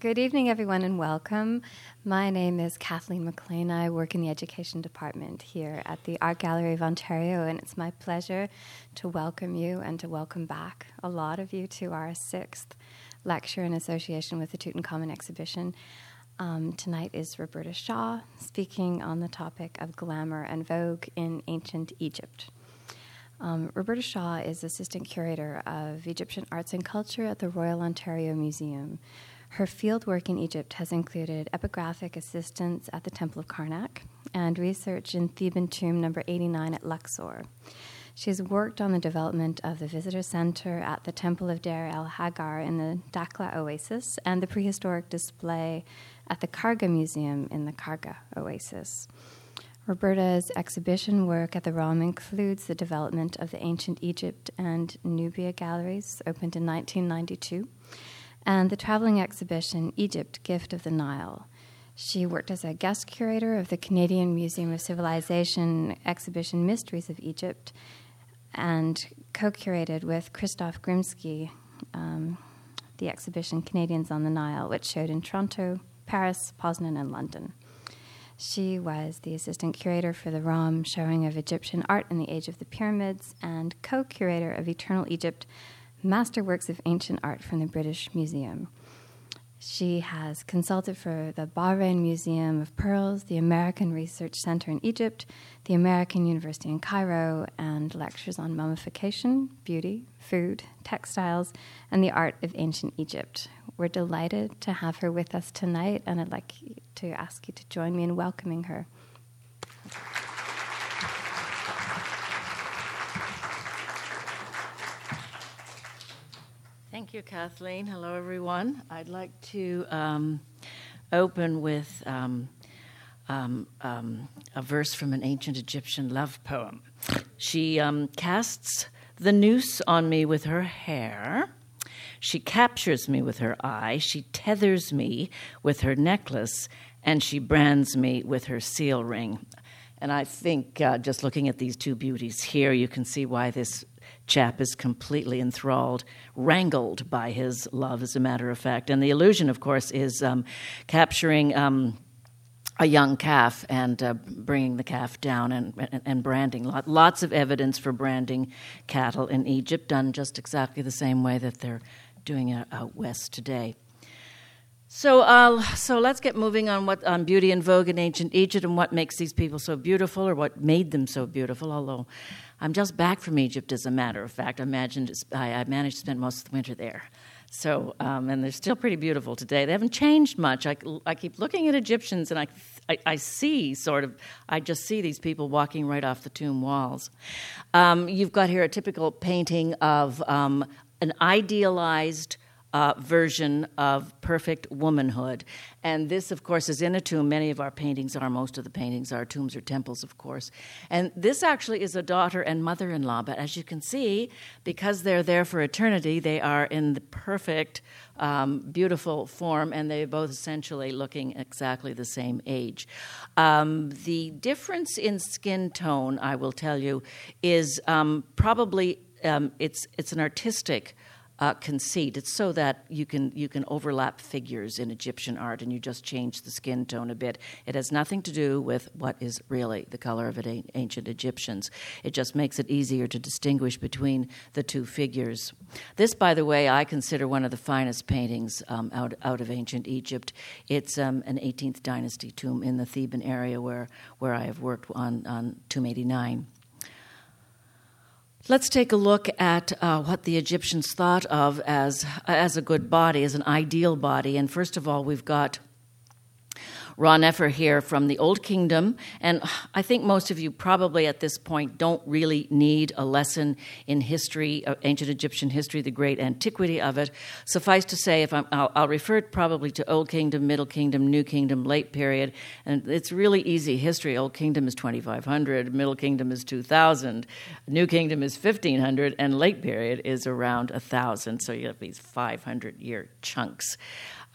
Good evening, everyone, and welcome. My name is Kathleen McLean. I work in the education department here at the Art Gallery of Ontario, and it's my pleasure to welcome you and to welcome back a lot of you to our sixth lecture in association with the Tutankhamun exhibition. Um, tonight is Roberta Shaw speaking on the topic of glamour and vogue in ancient Egypt. Um, Roberta Shaw is assistant curator of Egyptian arts and culture at the Royal Ontario Museum. Her fieldwork in Egypt has included epigraphic assistance at the Temple of Karnak and research in Theban tomb number 89 at Luxor. She has worked on the development of the visitor center at the Temple of Deir el Hagar in the Dakhla Oasis and the prehistoric display at the Kharga Museum in the Kharga Oasis. Roberta's exhibition work at the ROM includes the development of the Ancient Egypt and Nubia galleries, opened in 1992, and the traveling exhibition Egypt Gift of the Nile. She worked as a guest curator of the Canadian Museum of Civilization exhibition Mysteries of Egypt and co curated with Krzysztof Grzymski um, the exhibition Canadians on the Nile, which showed in Toronto, Paris, Poznan, and London. She was the assistant curator for the ROM showing of Egyptian art in the Age of the Pyramids and co curator of Eternal Egypt Masterworks of Ancient Art from the British Museum. She has consulted for the Bahrain Museum of Pearls, the American Research Center in Egypt, the American University in Cairo, and lectures on mummification, beauty, food, textiles, and the art of ancient Egypt. We're delighted to have her with us tonight, and I'd like to ask you to join me in welcoming her. Thank you, Kathleen. Hello, everyone. I'd like to um, open with um, um, um a verse from an ancient Egyptian love poem. She um, casts the noose on me with her hair. She captures me with her eye. She tethers me with her necklace, and she brands me with her seal ring. And I think uh, just looking at these two beauties here, you can see why this chap is completely enthralled, wrangled by his love, as a matter of fact. And the illusion, of course, is um, capturing. Um, a young calf and uh, bringing the calf down and, and, and branding. Lots of evidence for branding cattle in Egypt, done just exactly the same way that they're doing it out west today. So, uh, so let's get moving on what on beauty and vogue in ancient Egypt and what makes these people so beautiful, or what made them so beautiful. Although I'm just back from Egypt, as a matter of fact. I, imagined, I, I managed to spend most of the winter there. So, um, and they're still pretty beautiful today. They haven't changed much. I, I keep looking at Egyptians and I, I, I, see sort of, I just see these people walking right off the tomb walls. Um, you've got here a typical painting of um, an idealized uh, version of perfect womanhood. And this, of course, is in a tomb. Many of our paintings are, most of the paintings are tombs or temples, of course. And this actually is a daughter and mother in law. But as you can see, because they're there for eternity, they are in the perfect, um, beautiful form, and they're both essentially looking exactly the same age. Um, the difference in skin tone, I will tell you, is um, probably um, it's, it's an artistic uh, conceit. It's so that you can you can overlap figures in Egyptian art, and you just change the skin tone a bit. It has nothing to do with what is really the color of ancient Egyptians. It just makes it easier to distinguish between the two figures. This, by the way, I consider one of the finest paintings um, out out of ancient Egypt. It's um, an 18th dynasty tomb in the Theban area where where I have worked on on Tomb 89. Let's take a look at uh, what the Egyptians thought of as, as a good body, as an ideal body. And first of all, we've got Ranefer here from the Old Kingdom. And I think most of you probably at this point don't really need a lesson in history, uh, ancient Egyptian history, the great antiquity of it. Suffice to say, if i will refer probably to Old Kingdom, Middle Kingdom, New Kingdom, late period. And it's really easy history. Old Kingdom is 2500, Middle Kingdom is 2000, New Kingdom is 1500, and late period is around 1000. So you have these 500 year chunks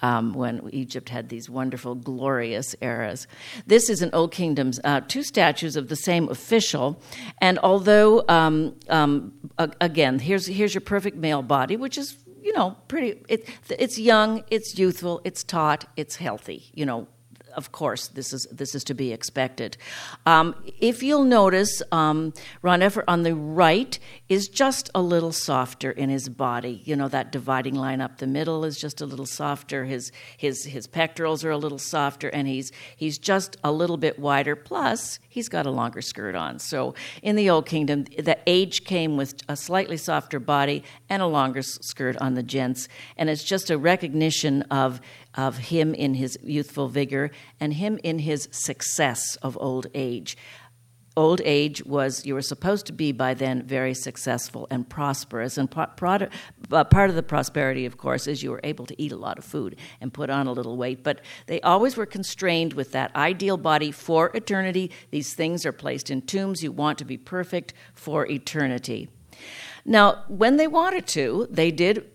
um, when Egypt had these wonderful, glorious eras. This is an Old Kingdom's uh, two statues of the same official, and although um, um, again, here's here's your perfect male body, which is you know, pretty. It, it's young, it's youthful, it's taut, it's healthy. You know, of course, this is this is to be expected. Um, if you'll notice, um, Ranefer on the right is just a little softer in his body. You know that dividing line up the middle is just a little softer. His his his pectorals are a little softer, and he's he's just a little bit wider. Plus, he's got a longer skirt on. So in the Old Kingdom, the age came with a slightly softer body and a longer skirt on the gents, and it's just a recognition of of him in his youthful vigor and him in his success of old age. Old age was, you were supposed to be by then very successful and prosperous. And part of the prosperity, of course, is you were able to eat a lot of food and put on a little weight. But they always were constrained with that ideal body for eternity. These things are placed in tombs. You want to be perfect for eternity. Now, when they wanted to, they did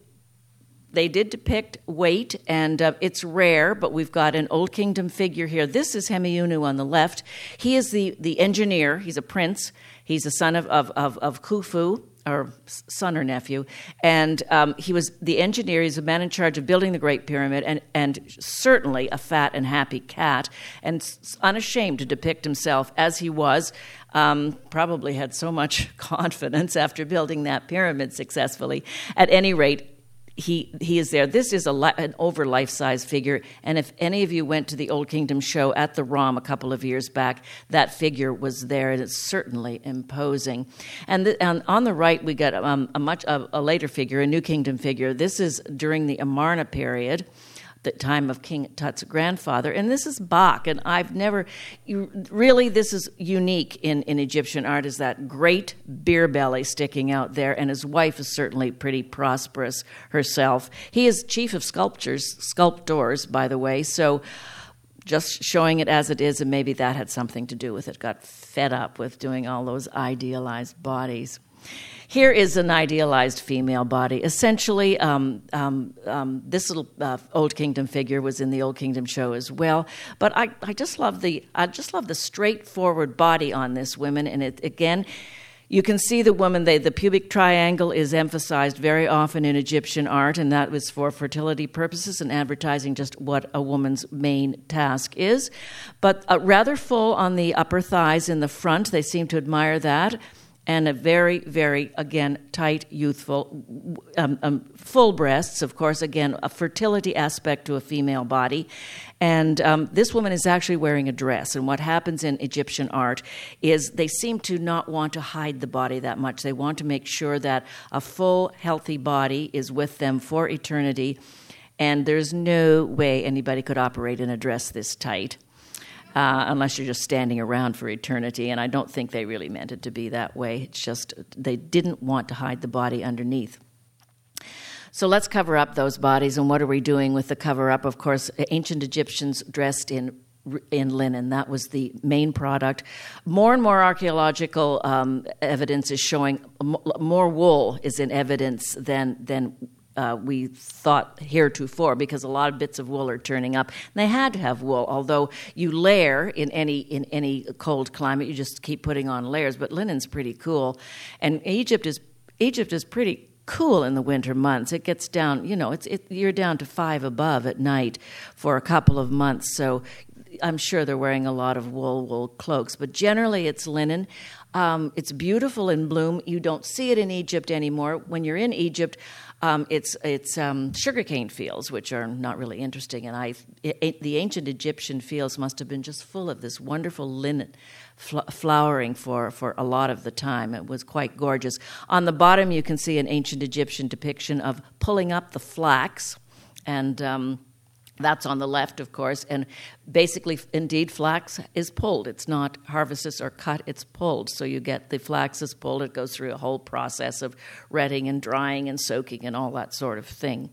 they did depict weight, and uh, it's rare, but we've got an Old Kingdom figure here. This is Hemiunu on the left. He is the, the engineer, he's a prince, he's a son of, of, of, of Khufu, or son or nephew, and um, he was the engineer. He's a man in charge of building the Great Pyramid, and, and certainly a fat and happy cat, and unashamed to depict himself as he was. Um, probably had so much confidence after building that pyramid successfully. At any rate, he he is there. This is a an over life size figure, and if any of you went to the Old Kingdom show at the ROM a couple of years back, that figure was there, and it's certainly imposing. And, the, and on the right, we got um, a much a, a later figure, a New Kingdom figure. This is during the Amarna period the time of King Tut's grandfather. And this is Bak, and I've never you, really this is unique in, in Egyptian art is that great beer belly sticking out there, and his wife is certainly pretty prosperous herself. He is chief of sculptures, sculptors, by the way, so just showing it as it is, and maybe that had something to do with it. Got fed up with doing all those idealized bodies. Here is an idealized female body. Essentially, um, um, um, this little uh, Old Kingdom figure was in the Old Kingdom show as well. But I, I just love the I just love the straightforward body on this woman, and it again. You can see the woman, they, the pubic triangle is emphasized very often in Egyptian art, and that was for fertility purposes and advertising just what a woman's main task is. But uh, rather full on the upper thighs in the front, they seem to admire that and a very, very, again, tight, youthful, um, um, full breasts, of course, again, a fertility aspect to a female body. And um, this woman is actually wearing a dress. And what happens in Egyptian art is they seem to not want to hide the body that much. They want to make sure that a full, healthy body is with them for eternity. And there's no way anybody could operate in a dress this tight uh, unless you're just standing around for eternity. And I don't think they really meant it to be that way. It's just they didn't want to hide the body underneath. So let's cover up those bodies. And what are we doing with the cover up? Of course, ancient Egyptians dressed in in linen. That was the main product. More and more archaeological um, evidence is showing more wool is in evidence than than uh, we thought heretofore because a lot of bits of wool are turning up. And they had to have wool, although you layer in any in any cold climate, you just keep putting on layers. But linen's pretty cool, and Egypt is Egypt is pretty cool in the winter months. It gets down, you know, it's it, you're down to five above at night for a couple of months. So I'm sure they're wearing a lot of wool wool cloaks, but generally it's linen. Um, it's beautiful in bloom. You don't see it in Egypt anymore. When you're in Egypt, um, it's it's um, sugarcane fields, which are not really interesting. And I, the ancient Egyptian fields must have been just full of this wonderful linen fl- flowering for, for a lot of the time. It was quite gorgeous. On the bottom, you can see an ancient Egyptian depiction of pulling up the flax and. Um, that's on the left, of course, and basically, indeed, flax is pulled. It's not harvested or cut, it's pulled. So you get the flax is pulled, it goes through a whole process of retting and drying and soaking and all that sort of thing.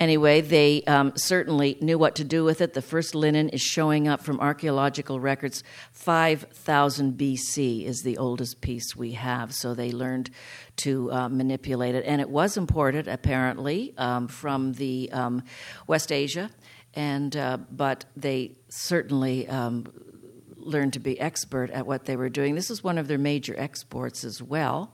Anyway, they um, certainly knew what to do with it. The first linen is showing up from archaeological records. 5000 BC is the oldest piece we have, so they learned to uh, manipulate it. And it was imported, apparently, um, from the um, West Asia, and uh, but they certainly um, learned to be expert at what they were doing. This is one of their major exports as well.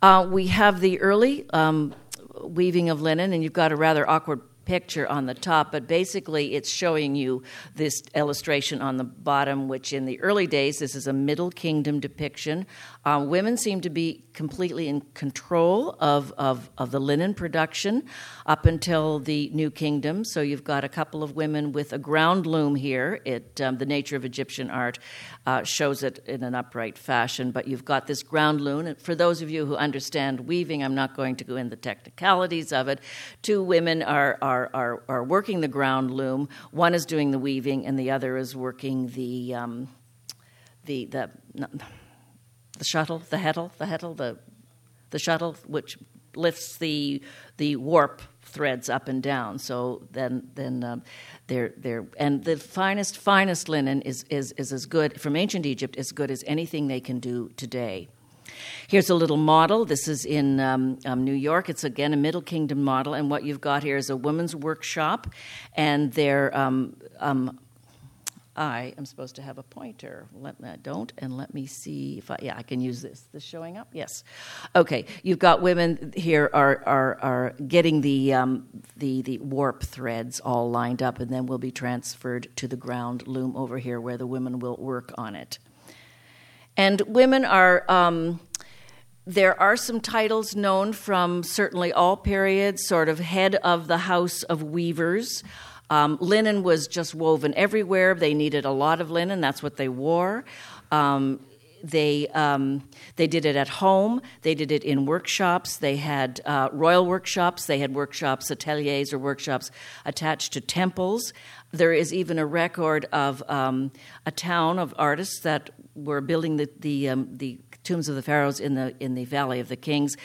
Uh, we have the early um, weaving of linen, and you've got a rather awkward picture on the top, but basically it's showing you this illustration on the bottom, which in the early days, this is a Middle Kingdom depiction. Uh, women seem to be completely in control of, of, of the linen production up until the New Kingdom. So you've got a couple of women with a ground loom here. It, um, the nature of Egyptian art uh, shows it in an upright fashion, but you've got this ground loom. And for those of you who understand weaving, I'm not going to go into the technicalities of it. Two women are, are, are, are working the ground loom. One is doing the weaving, and the other is working the. Um, the, the the shuttle, the heddle, the heddle, the the shuttle, which lifts the the warp threads up and down. So then then um, they're they're and the finest finest linen is is is as good from ancient Egypt as good as anything they can do today. Here's a little model. This is in um, um, New York. It's again a Middle Kingdom model, and what you've got here is a woman's workshop, and they're um, um I am supposed to have a pointer. Let me, I don't, and let me see if I, yeah, I can use this. This showing up? Yes. Okay, you've got women here are, are, are getting the, um, the, the warp threads all lined up, and then will be transferred to the ground loom over here where the women will work on it. And women are. Um, there are some titles known from certainly all periods, sort of head of the house of weavers. Um, linen was just woven everywhere. They needed a lot of linen. That's what they wore. Um, they um, they did it at home. They did it in workshops. They had uh, royal workshops. They had workshops, ateliers, or workshops attached to temples. There is even a record of um, a town of artists that were building the the, um, the tombs of the pharaohs in the in the Valley of the Kings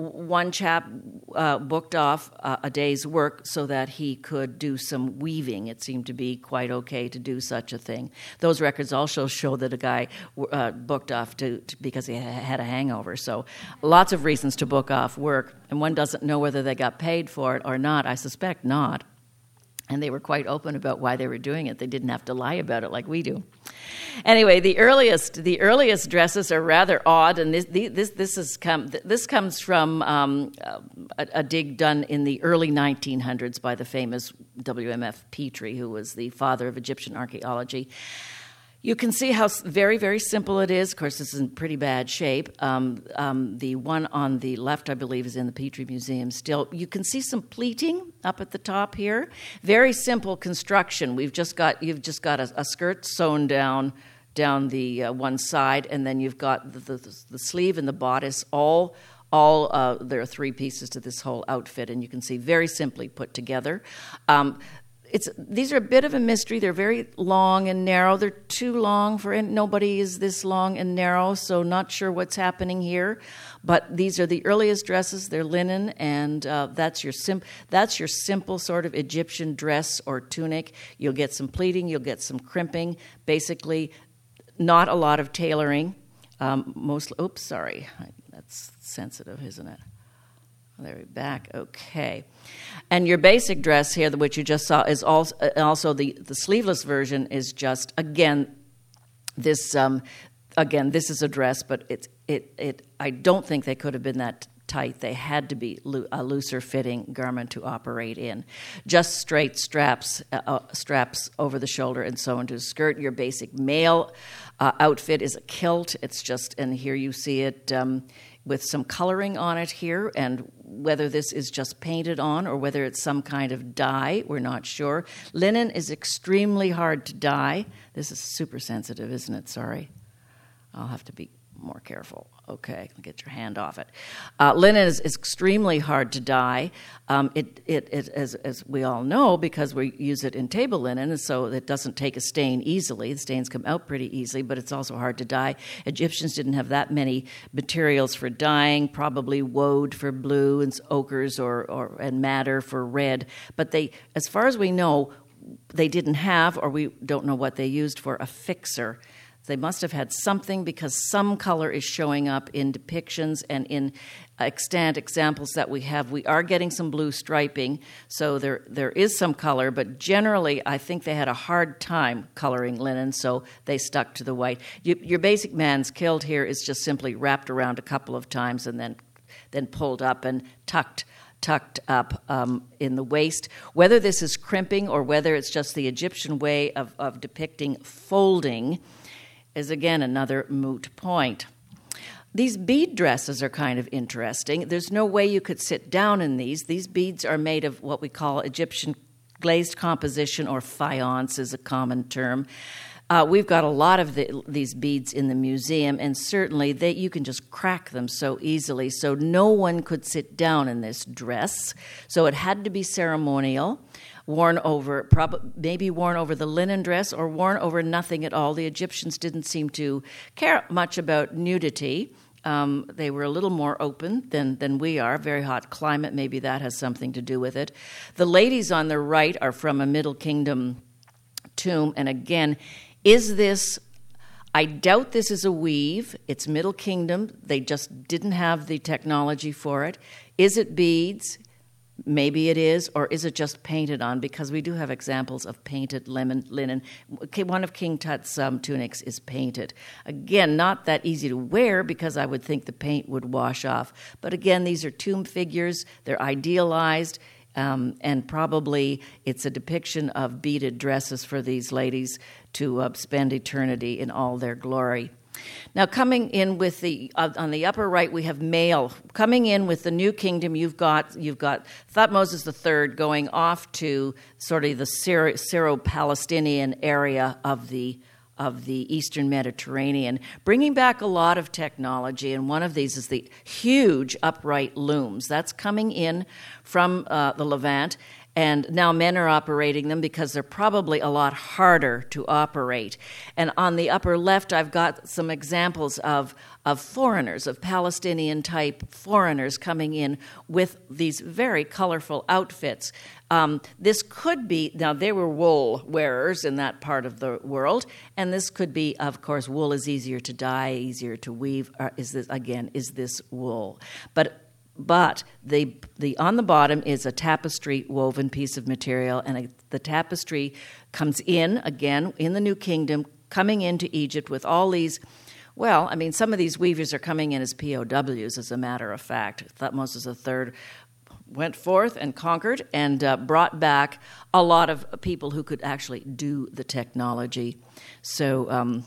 one chap uh, booked off uh, a day's work so that he could do some weaving. It seemed to be quite okay to do such a thing. Those records also show that a guy uh, booked off to, to, because he had a hangover. So, lots of reasons to book off work, and one doesn't know whether they got paid for it or not. I suspect not and they were quite open about why they were doing it. They didn't have to lie about it like we do. Anyway, the earliest the earliest dresses are rather odd, and this this this is come this comes from um, a, a, dig done in the early 1900s by the famous W.M.F. Petrie, who was the father of Egyptian archaeology. You can see how very, very simple it is. Of course, this is in pretty bad shape. Um, um, the one on the left, I believe, is in the Petrie Museum still. You can see some pleating up at the top here. Very simple construction. We've just got you've just got a, a skirt sewn down down the uh, one side, and then you've got the, the, the sleeve and the bodice all all uh, there are three pieces to this whole outfit, and you can see very simply put together. Um, it's these are a bit of a mystery. They're very long and narrow. They're too long for nobody is this long and narrow, so not sure what's happening here. But these are the earliest dresses. They're linen, and uh, that's your sim- that's your simple sort of Egyptian dress or tunic. You'll get some pleating, you'll get some crimping. Basically, not a lot of tailoring. Um, mostly, oops, sorry, that's sensitive, isn't it? There we back. Okay. And your basic dress here, which you just saw, is also, uh, also the, the sleeveless version is just, again, this, um, again, this is a dress, but it's, it, it, I don't think they could have been that tight. They had to be a looser fitting garment to operate in. Just straight straps, uh, uh, straps over the shoulder and so into a skirt. Your basic male uh, outfit is a kilt. It's just, and here you see it. Um, with some coloring on it here, and whether this is just painted on or whether it's some kind of dye, we're not sure. Linen is extremely hard to dye. This is super sensitive, isn't it? Sorry. I'll have to be more careful. Okay, get your hand off it. Uh, linen is, is, extremely hard to dye. Um, it, it, it, as, as we all know, because we use it in table linen, so it doesn't take a stain easily. The stains come out pretty easily, but it's also hard to dye. Egyptians didn't have that many materials for dyeing, probably woad for blue and ochres or, or, and madder for red. But they, as far as we know, they didn't have, or we don't know what they used for a fixer they must have had something because some color is showing up in depictions and in extant examples that we have. We are getting some blue striping, so there, there is some color, but generally, I think they had a hard time coloring linen, so they stuck to the white. You, your basic man's kilt here is just simply wrapped around a couple of times and then, then pulled up and tucked tucked up um, in the waist. Whether this is crimping or whether it's just the Egyptian way of, of depicting folding is again another moot point. These bead dresses are kind of interesting. There's no way you could sit down in these. These beads are made of what we call Egyptian glazed composition, or faience is a common term. Uh, we've got a lot of the, these beads in the museum, and certainly they, you can just crack them so easily. So no one could sit down in this dress. So it had to be ceremonial, worn over, prob- maybe worn over the linen dress, or worn over nothing at all. The Egyptians didn't seem to care much about nudity. Um, they were a little more open than, than we are. Very hot climate, maybe that has something to do with it. The ladies on the right are from a Middle Kingdom tomb, and again, is this I doubt this is a weave. It's Middle Kingdom. They just didn't have the technology for it. Is it beads? Maybe it is, or is it just painted on? Because we do have examples of painted lemon, linen. One of King Tut's um, tunics is painted. Again, not that easy to wear because I would think the paint would wash off. But again, these are tomb figures, they're idealized. Um, and probably it's a depiction of beaded dresses for these ladies to uh, spend eternity in all their glory. Now, coming in with the uh, on the upper right, we have male coming in with the new kingdom. You've got you've got Thutmoses III going off to sort of the Syro-Palestinian area of the of the Eastern Mediterranean, bringing back a lot of technology. And one of these is the huge upright looms. That's coming in from uh, the Levant. And now men are operating them because they're probably a lot harder to operate. And on the upper left, I've got some examples of, of foreigners, of Palestinian type foreigners coming in with these very colorful outfits. Um, this could be, now they were wool wearers in that part of the world, and this could be, of course, wool is easier to dye, easier to weave. Uh, is this, again, is this wool? But but the, the on the bottom is a tapestry woven piece of material, and a, the tapestry comes in again in the New Kingdom, coming into Egypt with all these. Well, I mean, some of these weavers are coming in as POWs, as a matter of fact. Thutmose III went forth and conquered and uh, brought back a lot of people who could actually do the technology. So, um,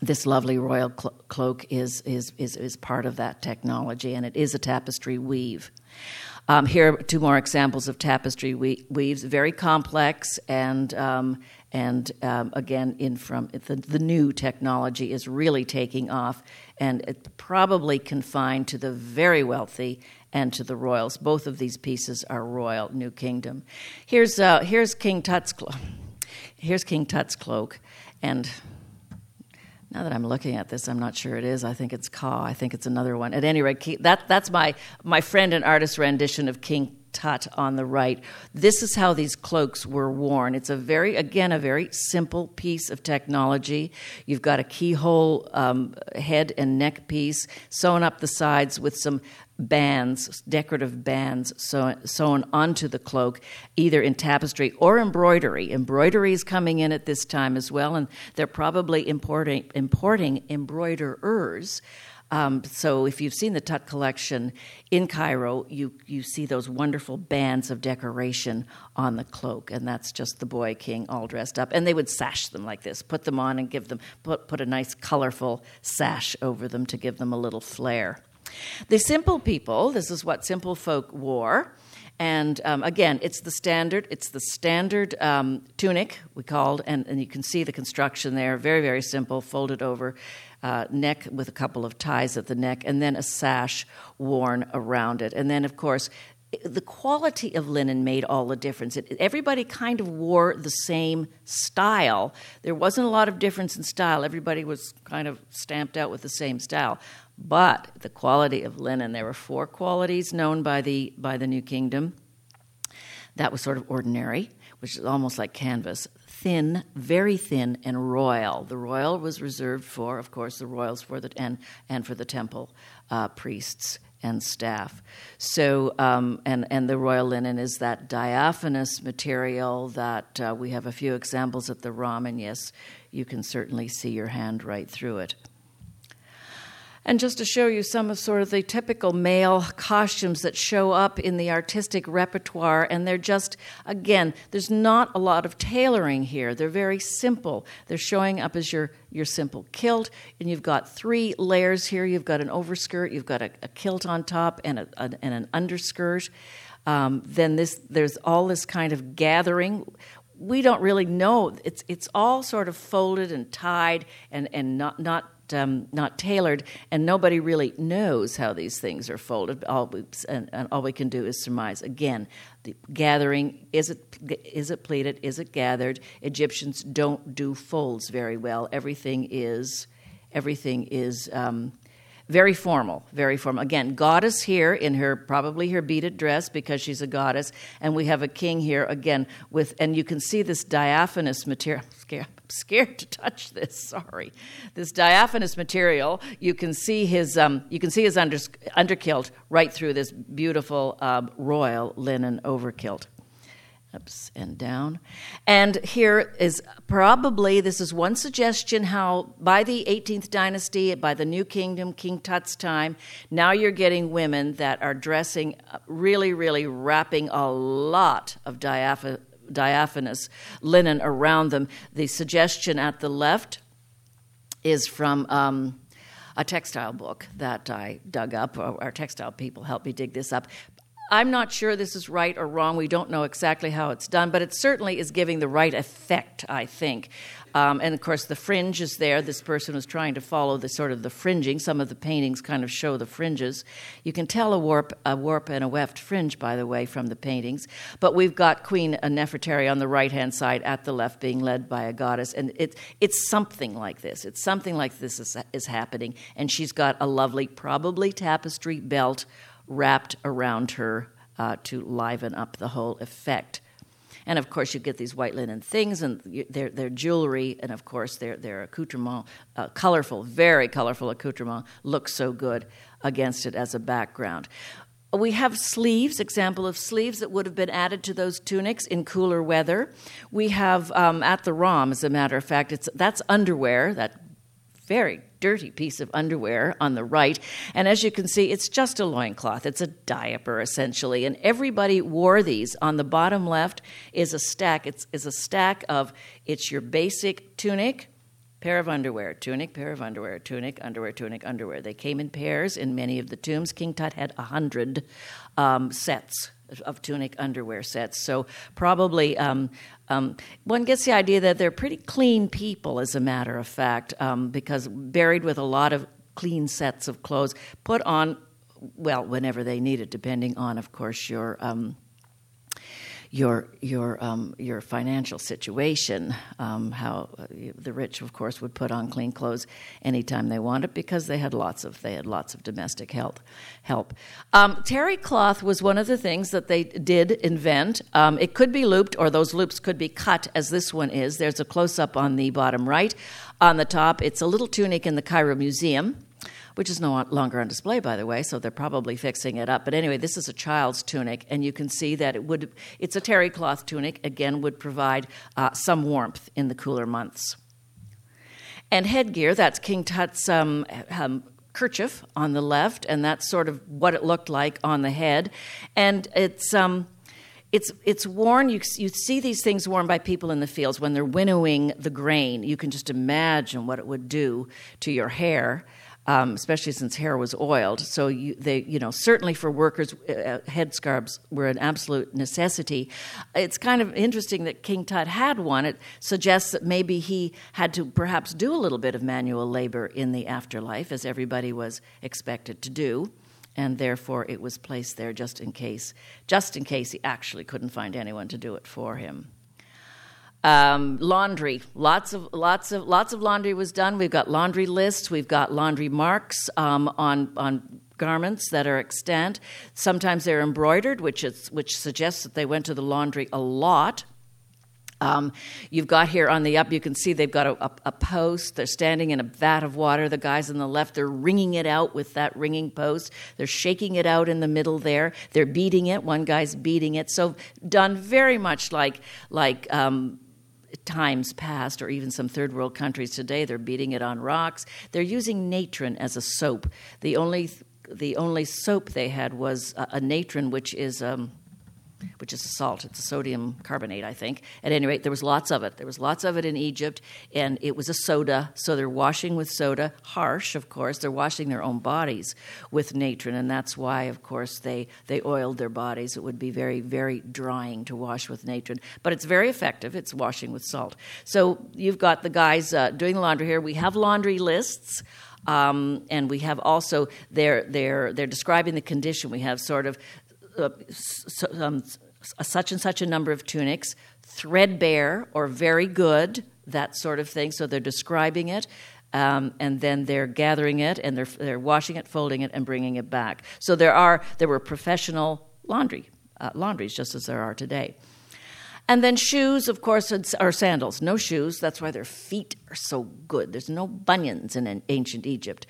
this lovely royal clo- cloak is, is, is, is part of that technology, and it is a tapestry weave. Um, here are two more examples of tapestry we- weaves, very complex, and, um, and um, again, in from the, the new technology is really taking off, and it's probably confined to the very wealthy and to the royals. Both of these pieces are royal, New Kingdom. Here's, uh, here's King Tut's cloak. Here's King Tut's cloak, and now that I'm looking at this, I'm not sure it is. I think it's Ka. I think it's another one. At any rate, that, that's my, my friend and artist rendition of King Tut on the right. This is how these cloaks were worn. It's a very, again, a very simple piece of technology. You've got a keyhole um, head and neck piece sewn up the sides with some bands, decorative bands sewn, onto the cloak, either in tapestry or embroidery. Embroidery is coming in at this time as well, and they're probably importing, importing embroiderers. Um, so if you've seen the Tut collection in Cairo, you, you see those wonderful bands of decoration on the cloak, and that's just the boy king all dressed up. And they would sash them like this, put them on and give them, put, put a nice colorful sash over them to give them a little flair. The simple people, this is what simple folk wore. And um, again, it's the standard. It's the standard um, tunic we called, and, and, you can see the construction there. Very, very simple, folded over, uh, neck with a couple of ties at the neck, and then a sash worn around it. And then, of course, the quality of linen made all the difference. It, everybody kind of wore the same style. There wasn't a lot of difference in style. Everybody was kind of stamped out with the same style. But the quality of linen, there were four qualities known by the, by the New Kingdom. That was sort of ordinary, which is almost like canvas. Thin, very thin, and royal. The royal was reserved for, of course, the royals for the and and for the temple uh, priests and staff. So, um, and and the royal linen is that diaphanous material that uh, we have a few examples at the ROM, and yes, you can certainly see your hand right through it. And just to show you some of sort of the typical male costumes that show up in the artistic repertoire, and they're just, again, there's not a lot of tailoring here. They're very simple. They're showing up as your, your simple kilt, and you've got three layers here. You've got an overskirt, you've got a, a kilt on top, and, a, a and an underskirt. Um, then this, there's all this kind of gathering we don't really know. It's it's all sort of folded and tied and and not not um, not tailored, and nobody really knows how these things are folded. All we, and, and, all we can do is surmise. Again, the gathering is it is it pleated? Is it gathered? Egyptians don't do folds very well. Everything is everything is. Um, very formal, very formal. Again, goddess here in her probably her beaded dress because she's a goddess, and we have a king here again with, and you can see this diaphanous material I'm scared to touch this. Sorry, this diaphanous material. You can see his um, you can see his under, underkilt right through this beautiful um, royal linen overkilt. Ups and down. And here is probably, this is one suggestion how by the 18th dynasty, by the New Kingdom, King Tut's time, now you're getting women that are dressing really, really wrapping a lot of diaphanous diaphanous linen around them. The suggestion at the left is from um, a textile book that I dug up. Our textile people helped me dig this up. I'm not sure this is right or wrong. We don't know exactly how it's done, but it certainly is giving the right effect, I think. Um, and of course, the fringe is there. This person was trying to follow the sort of the fringing. Some of the paintings kind of show the fringes. You can tell a warp, a warp and a weft fringe, by the way, from the paintings. But we've got Queen Nefertari on the right hand side, at the left, being led by a goddess, and it, it's something like this. It's something like this is, is happening, and she's got a lovely, probably tapestry belt wrapped around her uh, to liven up the whole effect. And of course, you get these white linen things and their, their jewelry, and of course, their, their accoutrement, uh, colorful, very colorful accoutrement, looks so good against it as a background. We have sleeves, example of sleeves that would have been added to those tunics in cooler weather. We have um, at the ROM, as a matter of fact, it's, that's underwear, that very dirty piece of underwear on the right. And as you can see, it's just a loincloth. It's a diaper, essentially. And everybody wore these. On the bottom left is a stack. It's, it's a stack of, it's your basic tunic, pair of underwear, tunic, pair of underwear, tunic, underwear, tunic, underwear. They came in pairs in many of the tombs. King Tut had a hundred um, sets of tunic underwear sets. So probably um, um, one gets the idea that they're pretty clean people, as a matter of fact, um, because buried with a lot of clean sets of clothes put on, well, whenever they need it, depending on, of course, your um, your your um, your financial situation. Um, how uh, the rich, of course, would put on clean clothes anytime they wanted because they had lots of they had lots of domestic help. Help. Um, terry cloth was one of the things that they did invent. Um, it could be looped, or those loops could be cut, as this one is. There's a close up on the bottom right. On the top, it's a little tunic in the Cairo Museum which is no longer on display, by the way, so they're probably fixing it up. But anyway, this is a child's tunic, and you can see that it would, it's a terry cloth tunic, again, would provide uh, some warmth in the cooler months. And headgear, that's King Tut's um, um, kerchief on the left, and that's sort of what it looked like on the head. And it's. Um, it's it's worn. You you see these things worn by people in the fields when they're winnowing the grain. You can just imagine what it would do to your hair um, especially since hair was oiled. So you, they, you know, certainly for workers, uh, uh, headscarves were an absolute necessity. It's kind of interesting that King Tut had one. It suggests that maybe he had to perhaps do a little bit of manual labor in the afterlife, as everybody was expected to do and therefore it was placed there just in case, just in case he actually couldn't find anyone to do it for him. Um, laundry, lots of lots of lots of laundry was done. We've got laundry lists. We've got laundry marks um, on on garments that are extant. Sometimes they're embroidered, which is which suggests that they went to the laundry a lot. Um, you've got here on the up, you can see they've got a, a, a, post. They're standing in a vat of water. The guys on the left, they're wringing it out with that wringing post. They're shaking it out in the middle there. They're beating it. One guy's beating it. So done very much like like um, times past, or even some third world countries today, they're beating it on rocks. They're using natron as a soap. The only the only soap they had was a, a natron, which is um, which is a salt. It's a sodium carbonate, I think. At any rate, there was lots of it. There was lots of it in Egypt, and it was a soda. So they're washing with soda, harsh, of course. They're washing their own bodies with natron, and that's why, of course, they they oiled their bodies. It would be very, very drying to wash with natron, but it's very effective. It's washing with salt. So you've got the guys uh, doing the laundry here. We have laundry lists. Um, and we have also they're they're they're describing the condition. We have sort of uh, um, such and such a number of tunics, threadbare or very good, that sort of thing. So they're describing it. Um, and then they're gathering it and they're, they're washing it, folding it, and bringing it back. So there are there were professional laundry uh, laundries just as there are today. And then shoes, of course, are sandals. No shoes. That's why their feet are so good. There's no bunions in ancient Egypt.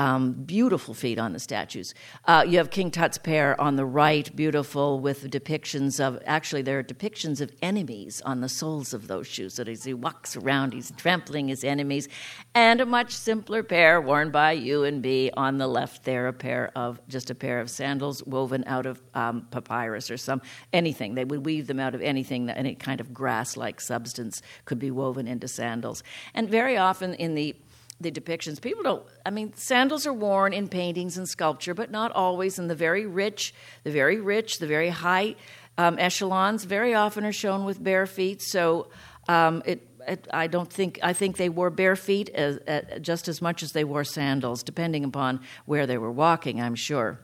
Um, beautiful feet on the statues. Uh, you have King Tut's pair on the right, beautiful, with depictions of actually, there are depictions of enemies on the soles of those shoes. So as he walks around, he's trampling his enemies. And a much simpler pair worn by you and me on the left there, a pair of just a pair of sandals woven out of um, papyrus or some anything. They would weave them out of anything, that any kind of grass like substance could be woven into sandals. And very often in the the depictions. People don't, I mean, sandals are worn in paintings and sculpture, but not always. And the very rich, the very rich, the very high um, echelons very often are shown with bare feet. So um, it, it, I don't think, I think they wore bare feet as, just as much as they wore sandals, depending upon where they were walking, I'm sure.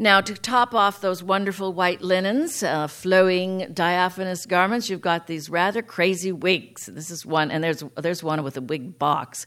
Now, to top off those wonderful white linens, uh, flowing diaphanous garments, you've got these rather crazy wigs. This is one, and there's there's one with a wig box,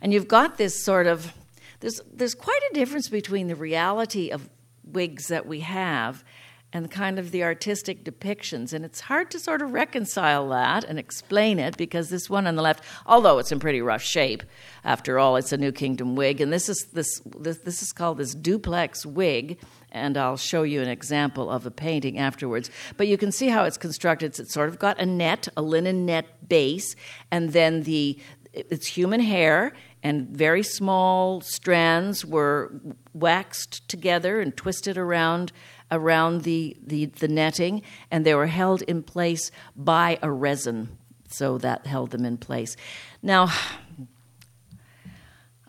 and you've got this sort of there's there's quite a difference between the reality of wigs that we have and kind of the artistic depictions. And it's hard to sort of reconcile that and explain it because this one on the left, although it's in pretty rough shape, after all, it's a New Kingdom wig. And this is this this, this is called this duplex wig and I'll show you an example of a painting afterwards. But you can see how it's constructed. It's sort of got a net, a linen net base, and then the it's human hair, and very small strands were waxed together and twisted around around the, the, the netting, and they were held in place by a resin. So that held them in place. Now,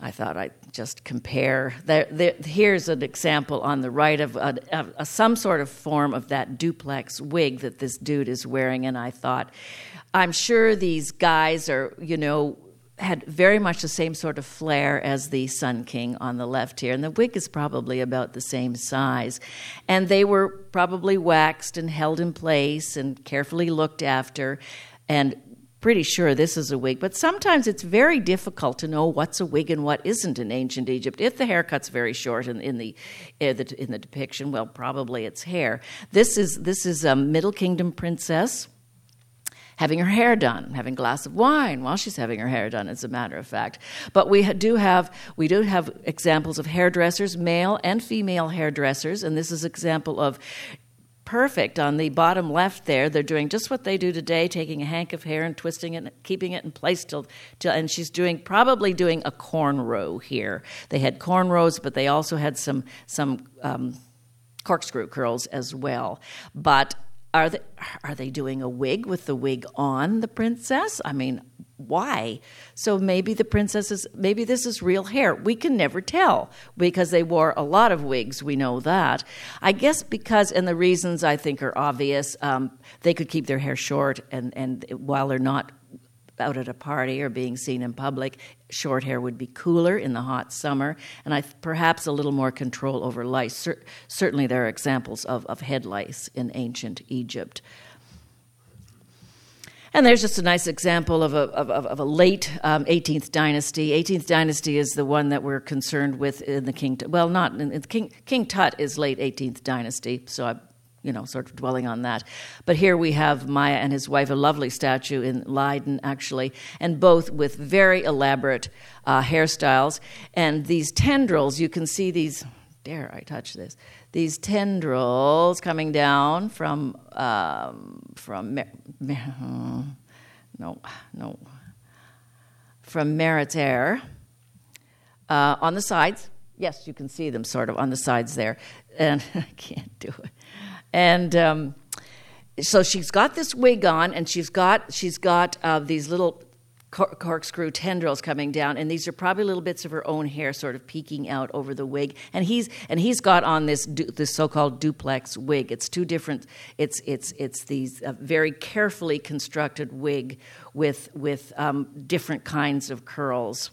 I thought I'd just compare. There, there, here's an example on the right of, a, a, some sort of form of that duplex wig that this dude is wearing, and I thought, I'm sure these guys are, you know, had very much the same sort of flair as the Sun King on the left here, and the wig is probably about the same size. And they were probably waxed and held in place and carefully looked after. And pretty sure this is a wig, but sometimes it's very difficult to know what's a wig and what isn't in ancient Egypt. If the haircut's very short in, in the, in the in the depiction, well, probably it's hair. This is this is a Middle Kingdom princess having her hair done, having a glass of wine while she's having her hair done, as a matter of fact. But we do have we do have examples of hairdressers, male and female hairdressers, and this is example of perfect on the bottom left there. They're doing just what they do today, taking a hank of hair and twisting it, and keeping it in place till, till and she's doing probably doing a cornrow here. They had cornrows, but they also had some some um, corkscrew curls as well. But are they are they doing a wig with the wig on the princess? I mean, why? So maybe the princess is maybe this is real hair. We can never tell because they wore a lot of wigs. We know that. I guess because and the reasons I think are obvious. Um, they could keep their hair short and and while they're not out at a party or being seen in public, short hair would be cooler in the hot summer, and I, perhaps a little more control over lice. Cer- certainly, there are examples of, of head lice in ancient Egypt. And there's just a nice example of a, of, of a late um, 18th dynasty. 18th dynasty is the one that we're concerned with in the King. Well, not in, in King King Tut is late 18th dynasty, so I you know, sort of dwelling on that. But here we have Maya and his wife, a lovely statue in Leiden, actually, and both with very elaborate uh, hairstyles. And these tendrils, you can see these dare I touch this? These tendrils coming down from um, from no no from Meritaire uh, on the sides. Yes, you can see them sort of on the sides there, and I can't do it. And um, so she's got this wig on, and she's got she's got uh, these little cor- corkscrew tendrils coming down, and these are probably little bits of her own hair, sort of peeking out over the wig. And he's and he's got on this du- this so-called duplex wig. It's two different. It's it's it's these uh, very carefully constructed wig with with um, different kinds of curls.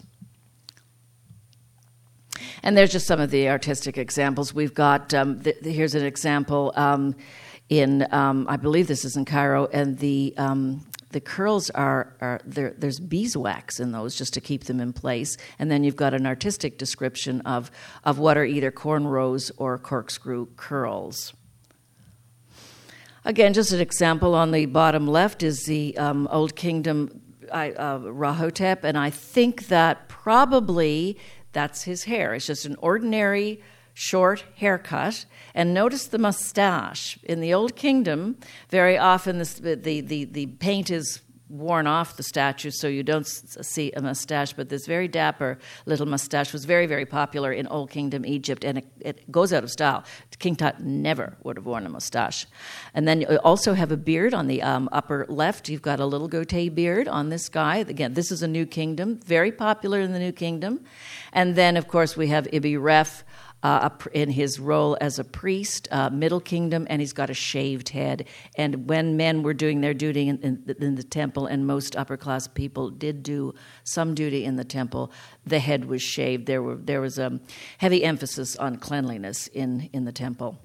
And there's just some of the artistic examples. We've got um, the, here's an example um, in um, I believe this is in Cairo, and the um, the curls are, are there, there's beeswax in those just to keep them in place. And then you've got an artistic description of, of what are either cornrows or corkscrew curls. Again just an example on the bottom left is the um, old kingdom uh, rahotep. And i think that probably that's his hair it's just an ordinary short haircut. And notice the mustache. In the Old Kingdom, very often the, the, the, paint is worn off the statue so you don't see a mustache but this very dapper little mustache was very very popular in old kingdom egypt and it, it, goes out of style. King tut never would have worn a mustache. And then you also have a beard on the um, upper left. You've got a little goatee beard on this guy. Again this is a new kingdom very popular in the new kingdom. And then of course we have ibi ref uh, in his role as a priest, uh, Middle Kingdom, and he's got a shaved head. And when men were doing their duty in, in, in, the temple, and most upper class people did do some duty in the temple, the head was shaved. There, were, there was a heavy emphasis on cleanliness in, in the temple.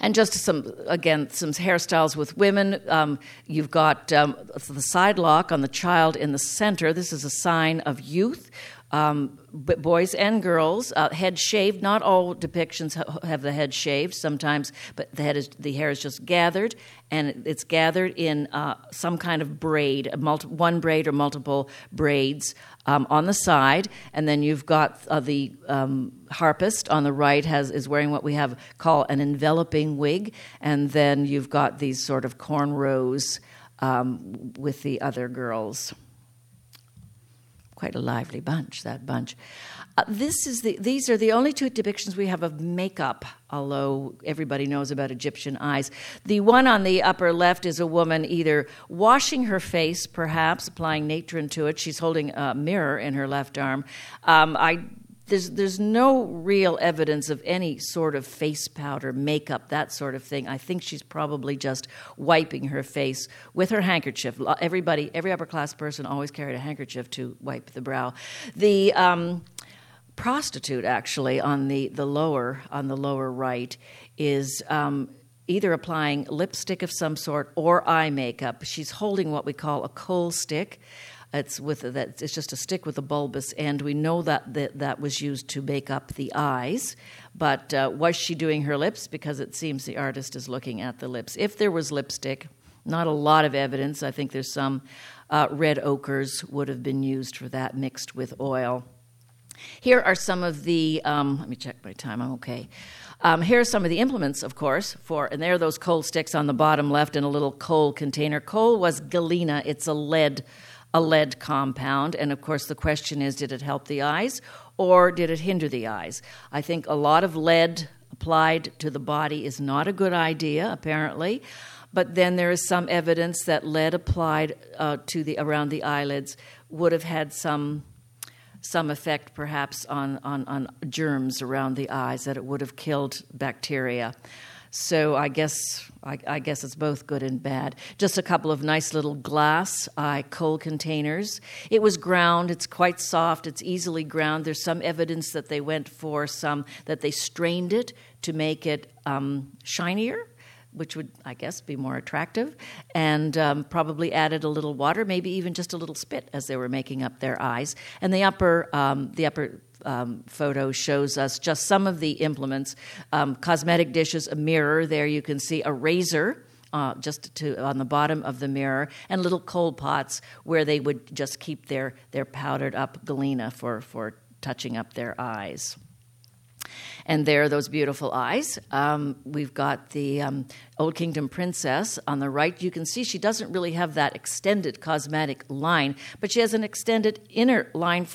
And just some, again, some hairstyles with women. Um, you've got um, the side lock on the child in the center. This is a sign of youth um, boys and girls, uh, head shaved. Not all depictions have the head shaved. Sometimes, but the head is the hair is just gathered, and it's gathered in uh, some kind of braid, multi- one braid or multiple braids um, on the side, and then you've got uh, the um, harpist on the right has is wearing what we have call an enveloping wig, and then you've got these sort of cornrows um, with the other girls quite a lively bunch, that bunch. Uh, this is the, these are the only two depictions we have of makeup, although everybody knows about Egyptian eyes. The one on the upper left is a woman either washing her face, perhaps applying natron to it. She's holding a mirror in her left arm. Um, I there's there's no real evidence of any sort of face powder, makeup, that sort of thing. I think she's probably just wiping her face with her handkerchief. Everybody, every upper class person always carried a handkerchief to wipe the brow. The um, prostitute, actually, on the, the lower on the lower right, is. Um, either applying lipstick of some sort or eye makeup. She's holding what we call a kohl stick, it's with that. It's just a stick with a bulbous end. We know that that, that was used to make up the eyes, but uh, was she doing her lips? Because it seems the artist is looking at the lips. If there was lipstick, not a lot of evidence. I think there's some uh, red ochres would have been used for that, mixed with oil. Here are some of the. Um, let me check my time. I'm okay. Um, here are some of the implements, of course, for, and there are those kohl sticks on the bottom left in a little kohl container. Kohl was galena, it's a lead a lead compound. And of course, the question is did it help the eyes or did it hinder the eyes? I think a lot of lead applied to the body is not a good idea, apparently. But then there is some evidence that lead applied uh, to the around the eyelids would have had some some effect, perhaps on, on, on germs around the eyes, that it would have killed bacteria. So I guess I, I, guess it's both good and bad. Just a couple of nice little glass uh, kohl containers. It was ground. It's quite soft. It's easily ground. There's some evidence that they went for some that they strained it to make it um, shinier. Which would, I guess, be more attractive, and um, probably added a little water, maybe even just a little spit as they were making up their eyes. And the upper, um, the upper um, photo shows us just some of the implements um, cosmetic dishes, a mirror. There you can see a razor. Uh, just to on the bottom of the mirror, and little kohl pots where they would just keep their their powdered up galena for for touching up their eyes. And there are those beautiful eyes. Um, we've got the um, Old Kingdom Princess on the right. You can see she doesn't really have that extended cosmetic line, but she has an extended inner line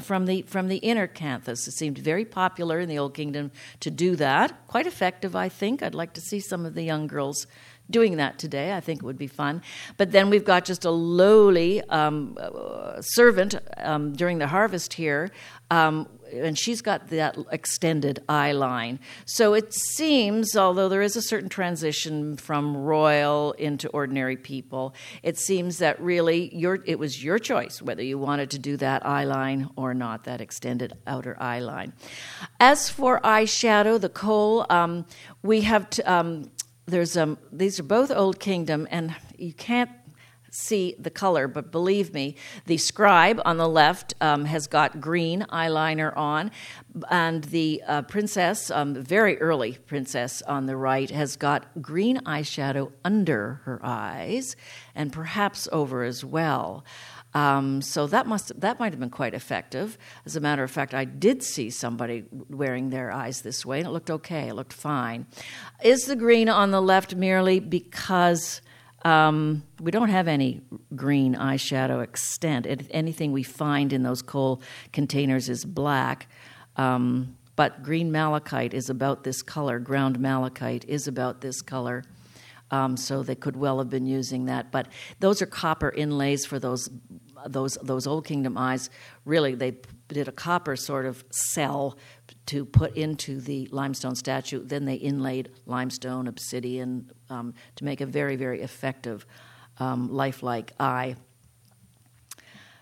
from the from the inner canthus. It seemed very popular in the Old Kingdom to do that. Quite effective, I think. I'd like to see some of the young girls doing that today. I think it would be fun. But then we've got just a lowly um, uh, servant um, during the harvest here. Um, and she's got that extended eye line. So it seems, although there is a certain transition from royal into ordinary people, it seems that really your, it was your choice whether you wanted to do that eye line or not, that extended outer eye line. As for eyeshadow, the kohl, um, we have to, um, there's um, these are both Old Kingdom, and you can't see the color, but believe me, the scribe on the left um, has got green eyeliner on, and the uh, princess, um, very early princess on the right, has got green eyeshadow under her eyes and perhaps over as well. Um, so that must that might have been quite effective. As a matter of fact, I did see somebody wearing their eyes this way, and it looked okay. It looked fine. Is the green on the left merely because um, we don't have any green eyeshadow extent? If anything we find in those kohl containers is black. Um, but green malachite is about this color. Ground malachite is about this color. Um, so they could well have been using that. But those are copper inlays for those those those old kingdom eyes. Really, they did a copper sort of cell to put into the limestone statue. Then they inlaid limestone, obsidian um, to make a very very effective, um, lifelike eye.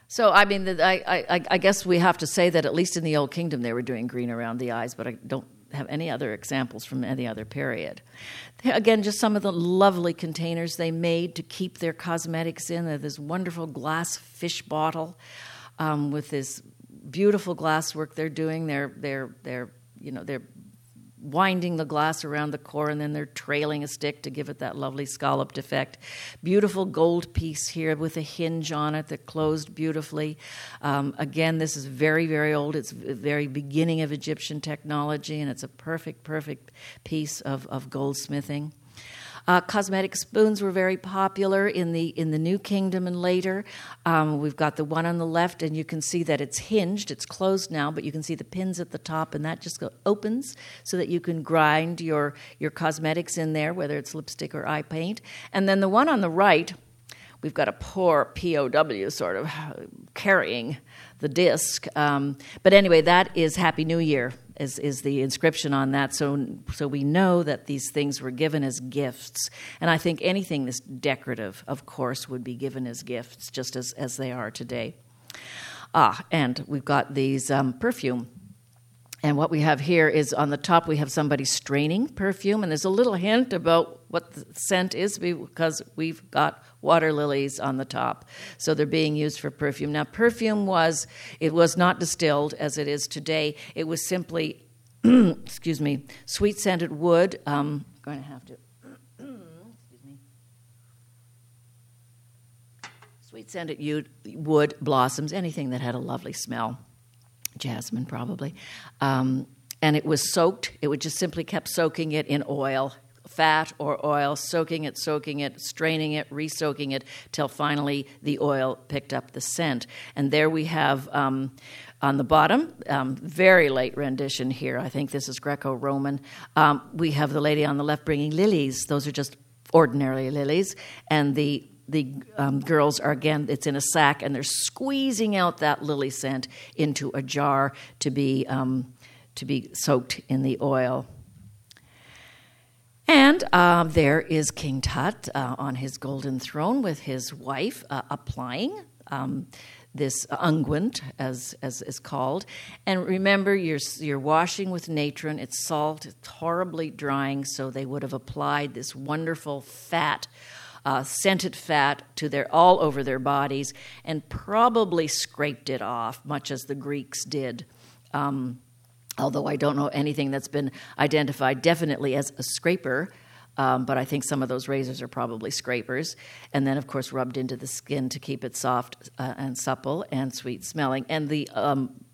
So I mean, I, I, I guess we have to say that at least in the Old Kingdom they were doing green around the eyes, but I don't have any other examples from any other period. Again, just some of the lovely containers they made to keep their cosmetics in. There's this wonderful glass fish bottle um, with this beautiful glasswork they're doing. They're they're they're you know they're winding the glass around the core and then they're trailing a stick to give it that lovely scalloped effect. Beautiful gold piece here with a hinge on it that closed beautifully. Um, again, this is very, very old. It's the very beginning of Egyptian technology and it's a perfect, perfect piece of, of goldsmithing. Uh, cosmetic spoons were very popular in the in the New Kingdom and later. Um, we've got the one on the left, and you can see that it's hinged. It's closed now, but you can see the pins at the top, and that just go, opens so that you can grind your your cosmetics in there, whether it's lipstick or eye paint. And then the one on the right, we've got a poor POW sort of carrying the disc. Um, but anyway, that is Happy New Year is, is the inscription on that. So, so we know that these things were given as gifts. And I think anything that's decorative, of course, would be given as gifts, just as, as they are today. Ah, and we've got these um, perfume. And what we have here is on the top, we have somebody straining perfume, and there's a little hint about what the scent is because we've got water lilies on the top. So they're being used for perfume. Now, perfume was, it was not distilled as it is today. It was simply, excuse me, sweet scented wood. Um, I'm going to have to, excuse me. Sweet scented wood, blossoms, anything that had a lovely smell. Jasmine, probably. Um, and it was soaked. It would just simply kept soaking it in oil fat or oil, soaking it, soaking it, straining it, re soaking it, till finally the oil picked up the scent. And there we have. Um, on the bottom, um, very late rendition here. I think this is Greco Roman. Um, we have the lady on the left bringing lilies. Those are just ordinary lilies. And the the um, girls are again it's in a sack and they're squeezing out that lily scent into a jar to be um, to be soaked in the oil and uh, there is King Tut uh, on his golden throne with his wife uh, applying um, this unguent, as, as is called. And remember, you're, you're washing with natron, it's salt, it's horribly drying, so they would have applied this wonderful fat. Uh, scented fat to their all over their bodies and probably scraped it off, much as the Greeks did. Um, although I don't know anything that's been identified definitely as a scraper. Um, but I think some of those razors are probably scrapers. And then, of course, rubbed into the skin to keep it soft uh, and supple and sweet smelling. And the um,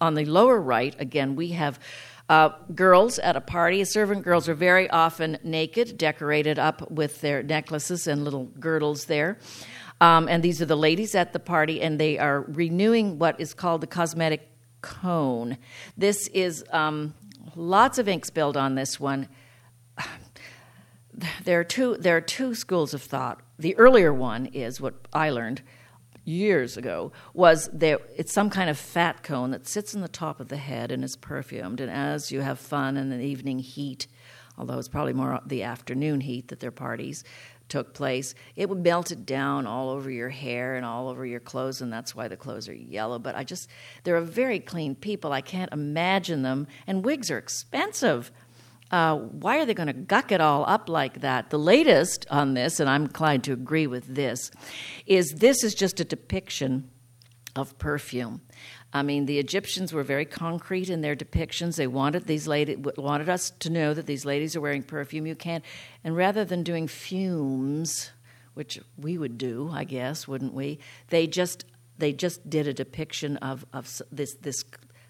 on the lower right, again, we have Uh, girls at a party, servant girls are very often naked, decorated up with their necklaces and little girdles there. Um, and these are the ladies at the party, and they are renewing what is called the cosmetic cone. This is um, lots of ink spilled on this one. There are two. There are two schools of thought. The earlier one is what I learned years ago was there it's some kind of fat cone that sits in the top of the head and is perfumed. And as you have fun in the evening heat although it's probably more the afternoon heat that their parties took place it would melt it down all over your hair and all over your clothes and that's why the clothes are yellow. But i just they're a very clean people. I can't imagine them. And wigs are expensive uh, why are they going to guck it all up like that? The latest on this, and I'm inclined to agree with this, is this is just a depiction of perfume. I mean, the Egyptians were very concrete in their depictions. They wanted these ladies wanted us to know that these ladies are wearing perfume. You can't, and rather than doing fumes, which we would do, I guess, wouldn't we? They just they just did a depiction of of this this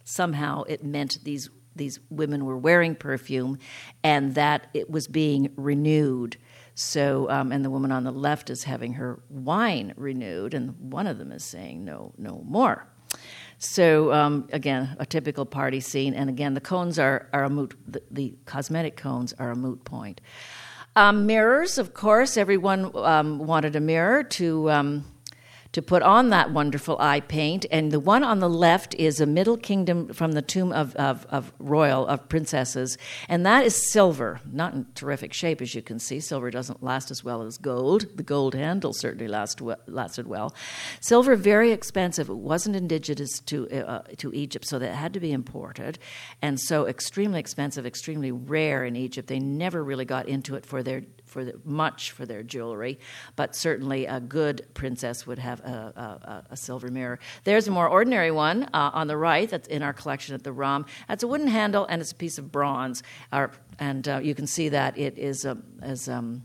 somehow it meant these these women were wearing perfume and that it was being renewed. So, um, and the woman on the left is having her wine renewed, and one of them is saying, no, no more. So, um, again, a typical party scene. And again, the cones are, are a moot, the, the cosmetic cones are a moot point. Um, mirrors, of course, everyone um, wanted a mirror to um, to put on that wonderful eye paint. And the one on the left is a Middle Kingdom from the tomb of, of, of, royal, of princesses. And that is silver, not in terrific shape, as you can see. Silver doesn't last as well as gold. The gold handle certainly last, lasted well. Silver, very expensive. It wasn't indigenous to, uh, to Egypt, so that had to be imported. And so extremely expensive, extremely rare in Egypt. They never really got into it for their for the, much for their jewelry, but certainly a good princess would have a, a, a silver mirror. There's a more ordinary one uh, on the right that's in our collection at the ROM. That's a wooden handle and it's a piece of bronze, uh, and uh, you can see that it is um, as um,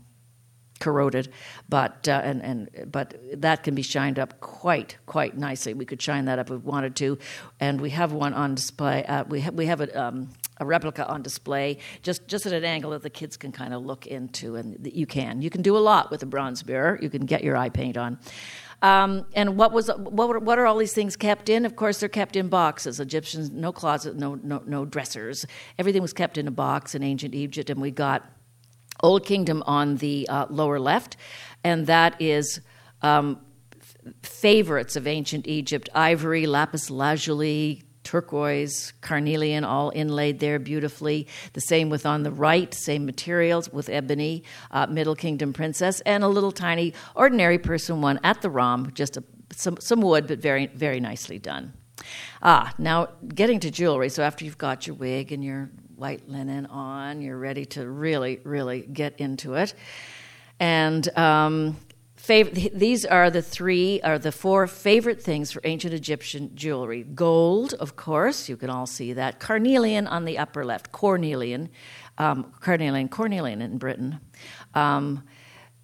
corroded, but uh, and and but that can be shined up quite quite nicely. We could shine that up if we wanted to, and we have one on display. Uh, we have we have a. Um, a replica on display, just just at an angle that the kids can kind of look into, and you can you can do a lot with a bronze mirror. You can get your eye paint on. Um, and what was what, what are all these things kept in? Of course, they're kept in boxes. Egyptians, no closet, no no no dressers. Everything was kept in a box in ancient Egypt, and we got Old Kingdom on the uh, lower left, and that is. Um, favorites of ancient Egypt ivory, lapis lazuli, turquoise, carnelian, all inlaid there beautifully. The same with on the right, same materials with ebony, uh, Middle Kingdom princess, and a little tiny ordinary person one at the ROM, just a, some, some wood, but very, very nicely done. Ah, now getting to jewelry. So after you've got your wig and your white linen on, you're ready to really, really get into it. And um, These are the three, or the four favorite things for ancient Egyptian jewelry. Gold, of course, you can all see that. Carnelian on the upper left, cornelian, um, carnelian, cornelian in Britain, um,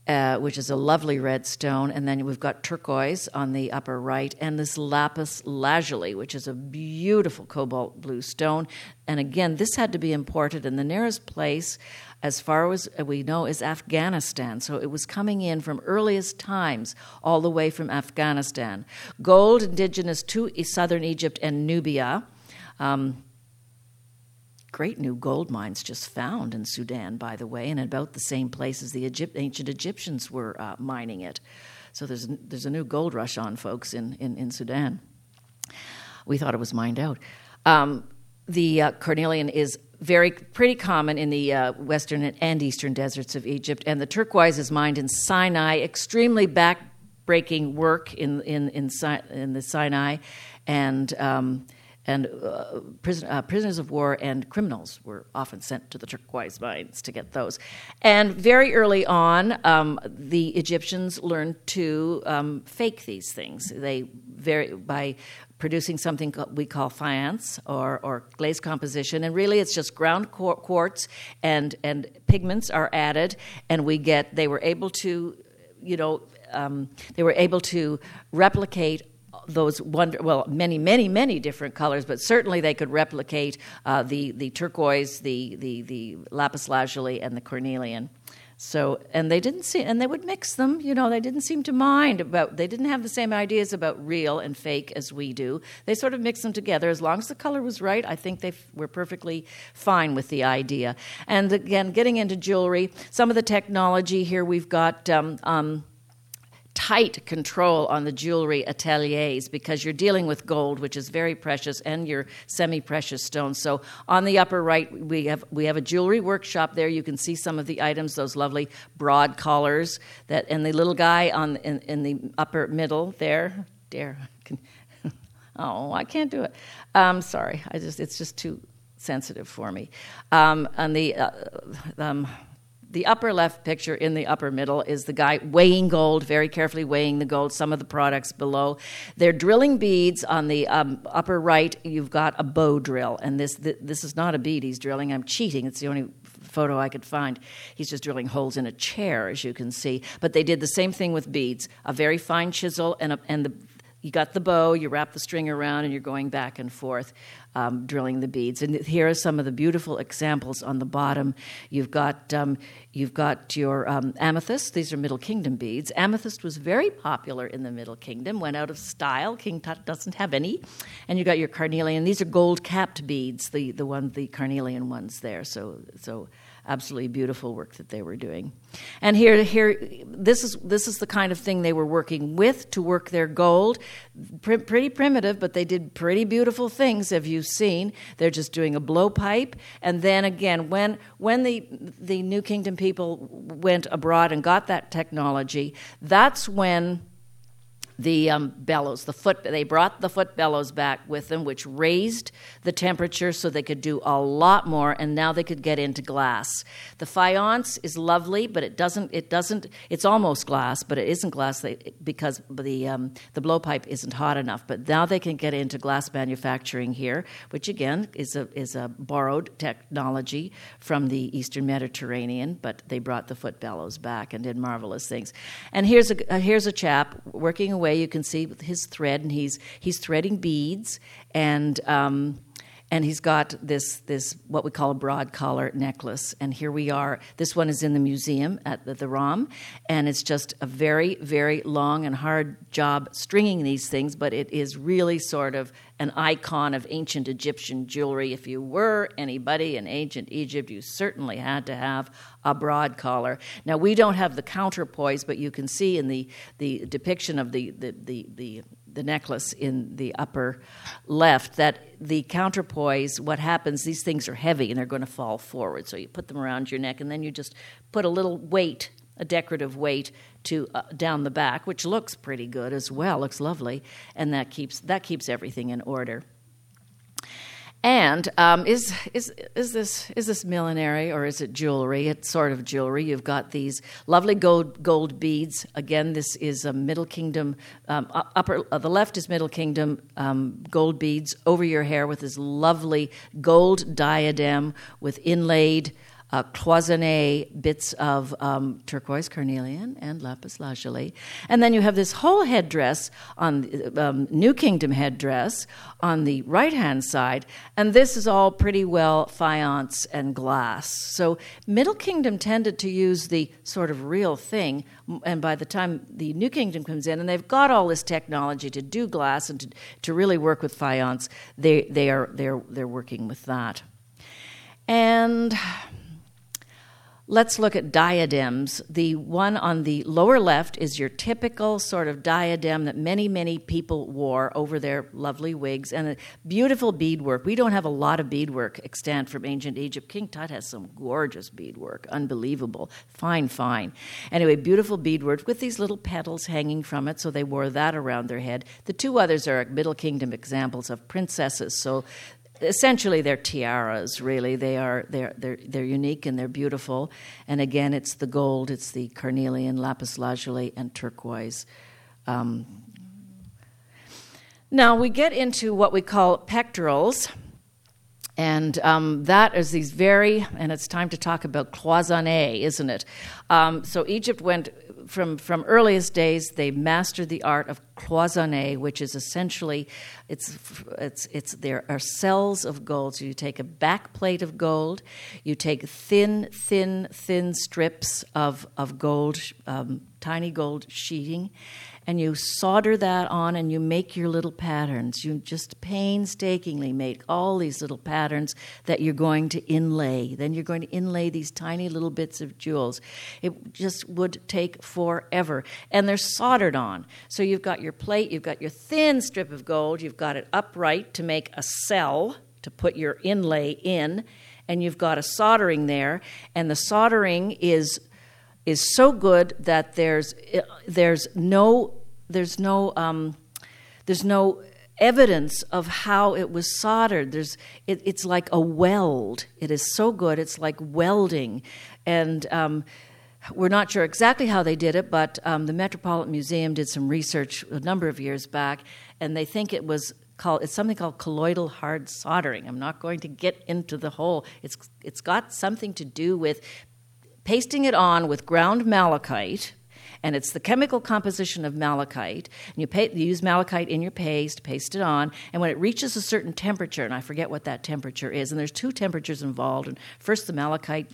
uh, which is a lovely red stone. And then we've got turquoise on the upper right, and this lapis lazuli, which is a beautiful cobalt blue stone. And again, this had to be imported, and the nearest place as far as we know, is Afghanistan. So it was coming in from earliest times, all the way from Afghanistan. Gold indigenous to southern Egypt and Nubia. Um, great new gold mines just found in Sudan, by the way, and about the same places the Egypt, ancient Egyptians were uh, mining it. So there's, there's a new gold rush on, folks, in, in, in Sudan. We thought it was mined out. Um, the uh, carnelian is very pretty common in the uh, western and eastern deserts of Egypt, and the turquoise is mined in Sinai. Extremely backbreaking work in in in, in the Sinai, and um, and uh, prison, uh, prisoners of war and criminals were often sent to the turquoise mines to get those. And very early on, um, the Egyptians learned to um, fake these things. They very by producing something we call faience or, or glaze composition. And really, it's just ground quartz and, and pigments are added, and we get, they were able to, you know, um, they were able to replicate those wonder well many many many different colors but certainly they could replicate uh, the the turquoise the the the lapis lazuli and the cornelian. So and they didn't see and they would mix them you know they didn't seem to mind about they didn't have the same ideas about real and fake as we do. They sort of mixed them together. As long as the color was right i think they f- were perfectly fine with the idea. And again getting into jewelry some of the technology here we've got um, um, tight control on the jewelry ateliers because you're dealing with gold, which is very precious, and your semi-precious stones. So on the upper right, we have we have a jewelry workshop there. You can see some of the items, those lovely broad collars that, and the little guy on in, in the upper middle there. Dare, oh, I can't do it. Um, sorry, I just it's just too sensitive for me. Um, on the uh, um, the upper left picture in the upper middle is the guy weighing gold, very carefully weighing the gold, some of the products below. They're drilling beads on the um, upper right. You've got a bow drill, and this, this is not a bead he's drilling. I'm cheating. It's the only photo I could find. He's just drilling holes in a chair, as you can see. But they did the same thing with beads a very fine chisel, and, a, and the, you got the bow, you wrap the string around, and you're going back and forth um, drilling the beads. And here are some of the beautiful examples on the bottom. You've got um, you've got your um, amethyst. These are Middle Kingdom beads. Amethyst was very popular in the Middle Kingdom. Went out of style. King Tut doesn't have any. And you got your carnelian. These are gold capped beads. The the one the carnelian ones there. So so absolutely beautiful work that they were doing. And here, here, this is this is the kind of thing they were working with to work their gold. Pr- pretty primitive, but they did pretty beautiful things. Have you seen? They're just doing a blowpipe, and then again, when when the the New Kingdom people went abroad and got that technology, that's when the um, bellows, the foot. They brought the foot bellows back with them, which raised the temperature so they could do a lot more, and now they could get into glass. The faience is lovely, but it doesn't. It doesn't. It's almost glass, but it isn't glass because the um, the blowpipe isn't hot enough. But now they can get into glass manufacturing here, which again is a is a borrowed technology from the Eastern Mediterranean. But they brought the foot bellows back and did marvelous things. And here's a uh, here's a chap working away you can see with his thread, and he's he's threading beads, and um, and he's got this this what we call a broad collar necklace. And here we are. This one is in the museum at the, the ROM, and it's just a very very long and hard job stringing these things, but it is really sort of an icon of ancient Egyptian jewelry. If you were anybody in ancient Egypt, you certainly had to have a broad collar. Now, we don't have the counterpoise, but you can see in the, the depiction of the, the, the, the, the necklace in the upper left that the counterpoise, what happens, these things are heavy and they're going to fall forward. So you put them around your neck and then you just put a little weight a decorative weight to uh, down the back, which looks pretty good as well. Looks lovely, and that keeps that keeps everything in order. And um, is is is this is this millinery or is it jewelry? It's sort of jewelry. You've got these lovely gold gold beads. Again, this is a Middle Kingdom. Um, upper uh, the left is Middle Kingdom um, gold beads over your hair with this lovely gold diadem with inlaid uh, cloisonne bits of um, turquoise carnelian and lapis lazuli. And then you have this whole headdress on um, New Kingdom headdress on the right hand side, and this is all pretty well faience and glass. So Middle Kingdom tended to use the sort of real thing, and by the time the New Kingdom comes in, and they've got all this technology to do glass and to, to really work with faience, they, they are, they're, they're working with that. And Let's look at diadems. The one on the lower left is your typical sort of diadem that many, many people wore over their lovely wigs and a beautiful beadwork. We don't have a lot of beadwork extant from ancient Egypt. King Tut has some gorgeous beadwork, unbelievable. Fine, fine. Anyway, beautiful beadwork with these little petals hanging from it, so they wore that around their head. The two others are Middle Kingdom examples of princesses, so essentially they're tiaras really. They are they're, they're they're unique and they're beautiful. And again it's the gold it's the carnelian lapis lazuli and turquoise. Um, now we get into what we call pectorals and um, that is these very, and it's time to talk about cloisonne, isn't it? Um, so Egypt went from from earliest days. They mastered the art of cloisonne, which is essentially it's it's it's there are cells of gold. So you take a back plate of gold, you take thin thin thin strips of of gold, um, tiny gold sheeting, and you solder that on and you make your little patterns. You just painstakingly make all these little patterns that you're going to inlay. Then you're going to inlay these tiny little bits of jewels. It just would take forever. And they're soldered on. So you've got your plate, you've got your thin strip of gold, you've got it upright to make a cell to put your inlay in, and you've got a soldering there, and the soldering is is so good that there's eh, there's no there's no um, there's no evidence of how it was soldered. There's it, it's like a weld. It is so good. It's like welding, and um, we're not sure exactly how they did it, but um, the Metropolitan Museum did some research a number of years back, and they think it was called it's something called colloidal hard soldering. I'm not going to get into the whole. It's it's got something to do with pasting it on with ground malachite and it's the chemical composition of malachite. And you, pay, you, use malachite in your paste, paste it on, and when it reaches a certain temperature, and I forget what that temperature is, and there's two temperatures involved. And first, the malachite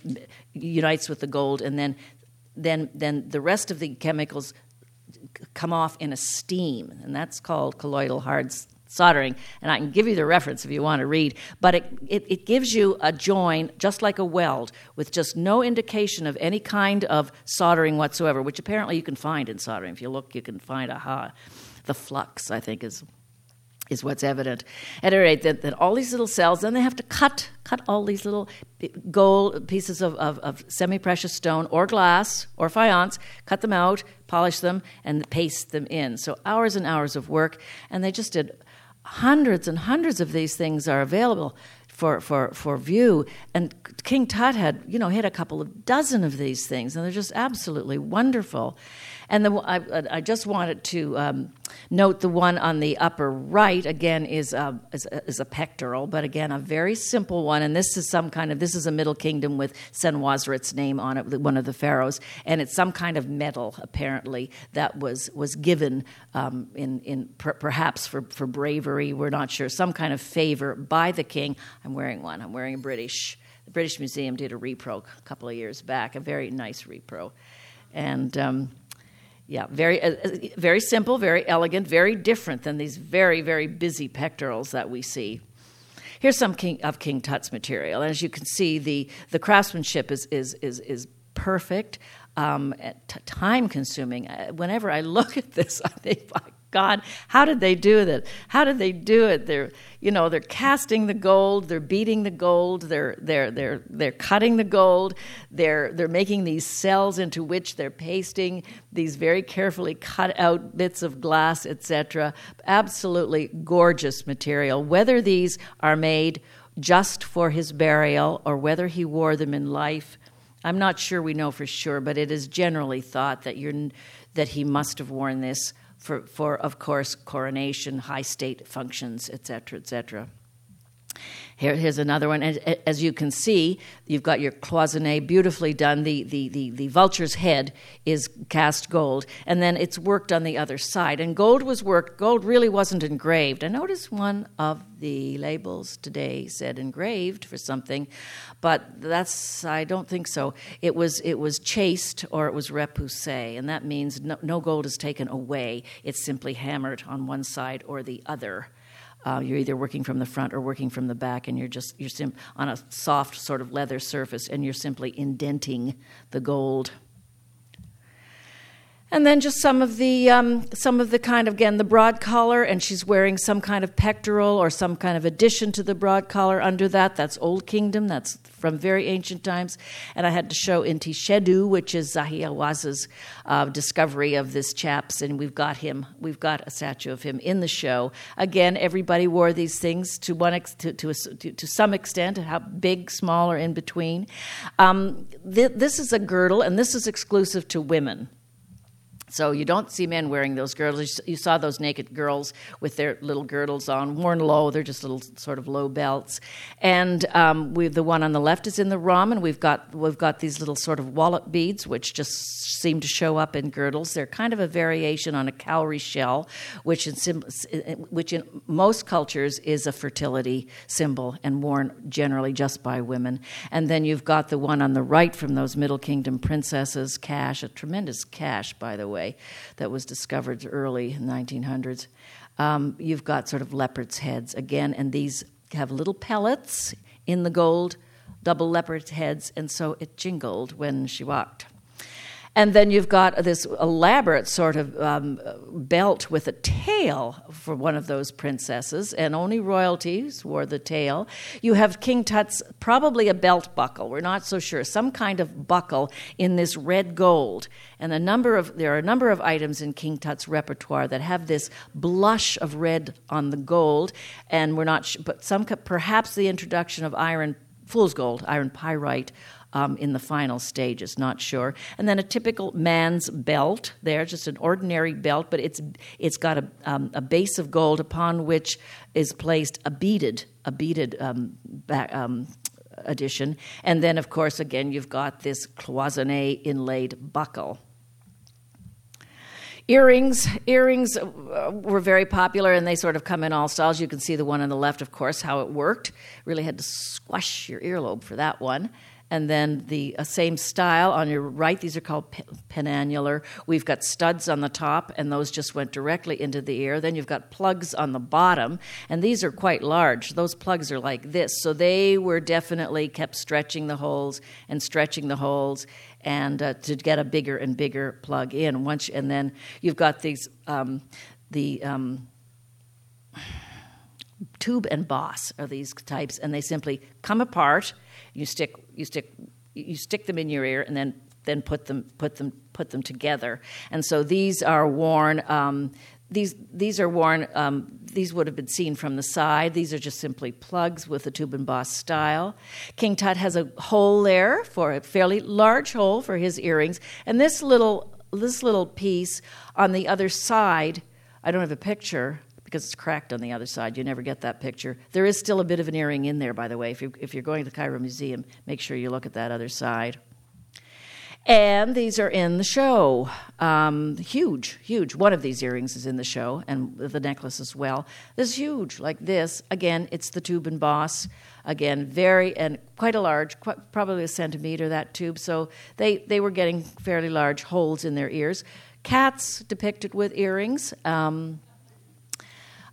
unites with the gold, and then, then, then the rest of the chemicals come off in a steam, and that's called colloidal hard soldering, and I can give you the reference if you want to read, but it, it, it, gives you a join just like a weld with just no indication of any kind of soldering whatsoever, which apparently you can find in soldering. If you look, you can find, aha, the flux, I think, is is what's evident. At any rate, that, that all these little cells, then they have to cut cut all these little eh, gold pieces of, of, of semi precious stone or glass or faience, cut them out, polish them, and paste them in. So hours and hours of work, and they just did hundreds and hundreds of these things are available for, for, for view. And King Tut had, you know, had a couple of dozen of these things, and they're just absolutely wonderful. And the, I, I just wanted to um, note the one on the upper right again is a, is a, is, a, pectoral, but again a very simple one. And this is some kind of this is a Middle Kingdom with Senwosret's name on it, one of the pharaohs, and it's some kind of medal apparently that was was given um, in in per, perhaps for for bravery. We're not sure some kind of favor by the king. I'm wearing one. I'm wearing a British. The British Museum did a repro a couple of years back, a very nice repro, and. Um, yeah, very, uh, uh, very simple, very elegant, very different than these very, very busy pectorals that we see. Here's some King, of King Tut's material. As you can see, the, the craftsmanship is, is, is, is perfect, um, t- time consuming. Uh, whenever I look at this, I think, my God, how did they do that? How did they do it? They're, you know, they're casting the gold, they're beating the gold, they're, they're, they're, they're cutting the gold, they're, they're making these cells into which they're pasting these very carefully cut out bits of glass, etc. Absolutely gorgeous material. Whether these are made just for his burial or whether he wore them in life, I'm not sure we know for sure, but it is generally thought that, you're, that he must have worn this for, for of course, coronation, high state functions, etc., etc. Here, here's another one. As, as, you can see, you've got your cloisonne beautifully done. The, the, the, the, vulture's head is cast gold, and then it's worked on the other side. And gold was worked, gold really wasn't engraved. I noticed one of the labels today said engraved for something, but that's, I don't think so. It was, it was chased or it was repoussé, and that means no, no gold is taken away. It's simply hammered on one side or the other. Uh, you're either working from the front or working from the back, and you're just you're sim- on a soft sort of leather surface, and you're simply indenting the gold. And then just some of the um, some of the kind of again the broad collar, and she's wearing some kind of pectoral or some kind of addition to the broad collar under that. That's Old Kingdom. That's from very ancient times. And I had to show Inti Shedu, which is Zahi Hawass's uh, discovery of this chaps, and we've got him. We've got a statue of him in the show. Again, everybody wore these things to one ex- to, to, a, to, to, some extent, how big, small, or in between. Um, th- this is a girdle, and this is exclusive to women. So you don't see men wearing those girdles. You saw those naked girls with their little girdles on, worn low. They're just little sort of low belts. And um, we the one on the left is in the ROM, and we've got we've got these little sort of wallet beads, which just seem to show up in girdles. They're kind of a variation on a cowrie shell, which in which in most cultures is a fertility symbol and worn generally just by women. And then you've got the one on the right from those Middle Kingdom princesses, cache, a tremendous cache, by the way that was discovered early in the 1900s. Um, you've got sort of leopard's heads again, and these have little pellets in the gold, double leopard's heads, and so it jingled when she walked. And then you've got this elaborate sort of um, belt with a tail for one of those princesses, and only royalties wore the tail. You have King Tut's probably a belt buckle. We're not so sure. Some kind of buckle in this red gold. And a number of there are a number of items in King Tut's repertoire that have this blush of red on the gold, and we're not. But some perhaps the introduction of iron fool's gold, iron pyrite um, in the final stages, not sure. And then a typical man's belt there, just an ordinary belt, but it's it's got a, um, a base of gold upon which is placed a beaded a beaded um, back, um, addition. And then, of course, again, you've got this cloisonne inlaid buckle. Earrings, earrings uh, were very popular, and they sort of come in all styles. You can see the one on the left, of course, how it worked. Really had to squash your earlobe for that one and then the uh, same style on your right. These are called penannular. We've got studs on the top, and those just went directly into the ear. Then you've got plugs on the bottom, and these are quite large. Those plugs are like this, so they were definitely kept stretching the holes and stretching the holes, and uh, to get a bigger and bigger plug in. Once, and then you've got these um, the um, tube and boss are these types, and they simply come apart you stick you stick you stick them in your ear and then then put them put them put them together. And so these are worn. Um, these these are worn. Um, these would have been seen from the side. These are just simply plugs with a tube and boss style. King Tut has a hole there for a fairly large hole for his earrings, and this little this little piece on the other side. I don't have a picture because it's cracked on the other side. You never get that picture. There is still a bit of an earring in there, by the way. If, you, if you're going to the Cairo Museum, make sure you look at that other side. And these are in the show. Um, huge, huge. One of these earrings is in the show, and the necklace as well. This is huge, like this. Again, it's the tube and boss. Again, very and quite a large, quite, probably a centimeter that tube. So they they were getting fairly large holes in their ears. Cats depicted with earrings. Um,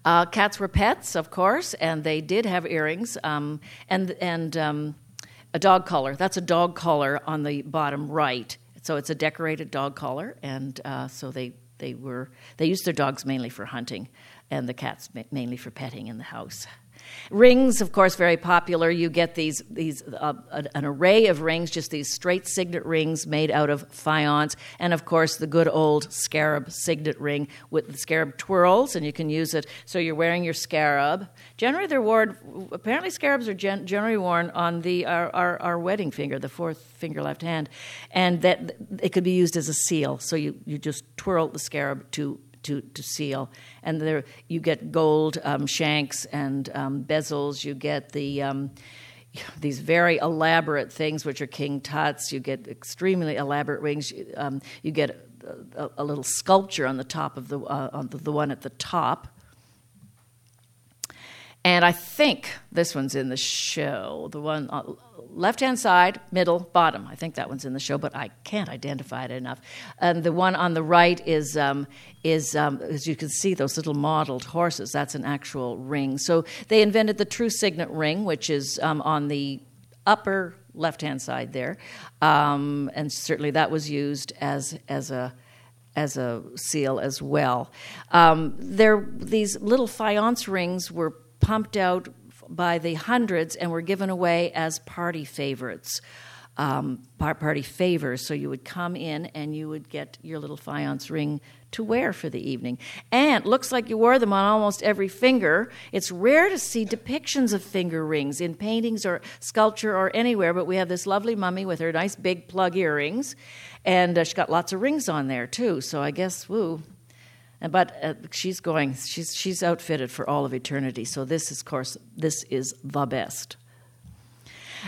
uh, cats were pets, of course, and they did have earrings um, and and um, a dog collar. That's a dog collar on the bottom right. So it's a decorated dog collar, and uh, so they they were they used their dogs mainly for hunting, and the cats mainly for petting in the house. Rings, of course, very popular. You get these these uh, an array of rings, just these straight signet rings made out of faience, and of course the good old scarab signet ring with the scarab twirls, and you can use it. So you're wearing your scarab. Generally, they're worn. Apparently, scarabs are gen- generally worn on the our, our, our wedding finger, the fourth finger left hand, and that it could be used as a seal. So you you just twirl the scarab to to, to seal. And there you get gold um, shanks and um, bezels. You get the um, these very elaborate things, which are king tuts. You get extremely elaborate rings. Um, you get a, a, little sculpture on the top of the uh, on the, the one at the top. And I think this one's in the show. The one uh, left hand side, middle, bottom. I think that one's in the show, but I can't identify it enough. And the one on the right is, um, is um, as you can see, those little modeled horses. That's an actual ring. So they invented the true signet ring, which is um, on the upper left hand side there. Um, and certainly that was used as, as a as a seal as well. Um, there, these little faience rings were pumped out by the hundreds and were given away as party favorites. Um, party favors. So you would come in and you would get your little faience ring to wear for the evening. And looks like you wore them on almost every finger. It's rare to see depictions of finger rings in paintings or sculpture or anywhere, but we have this lovely mummy with her nice big plug earrings, and uh, she's got lots of rings on there too. So I guess, woo. But uh, she's going. She's she's outfitted for all of eternity. So this is, of course, this is the best.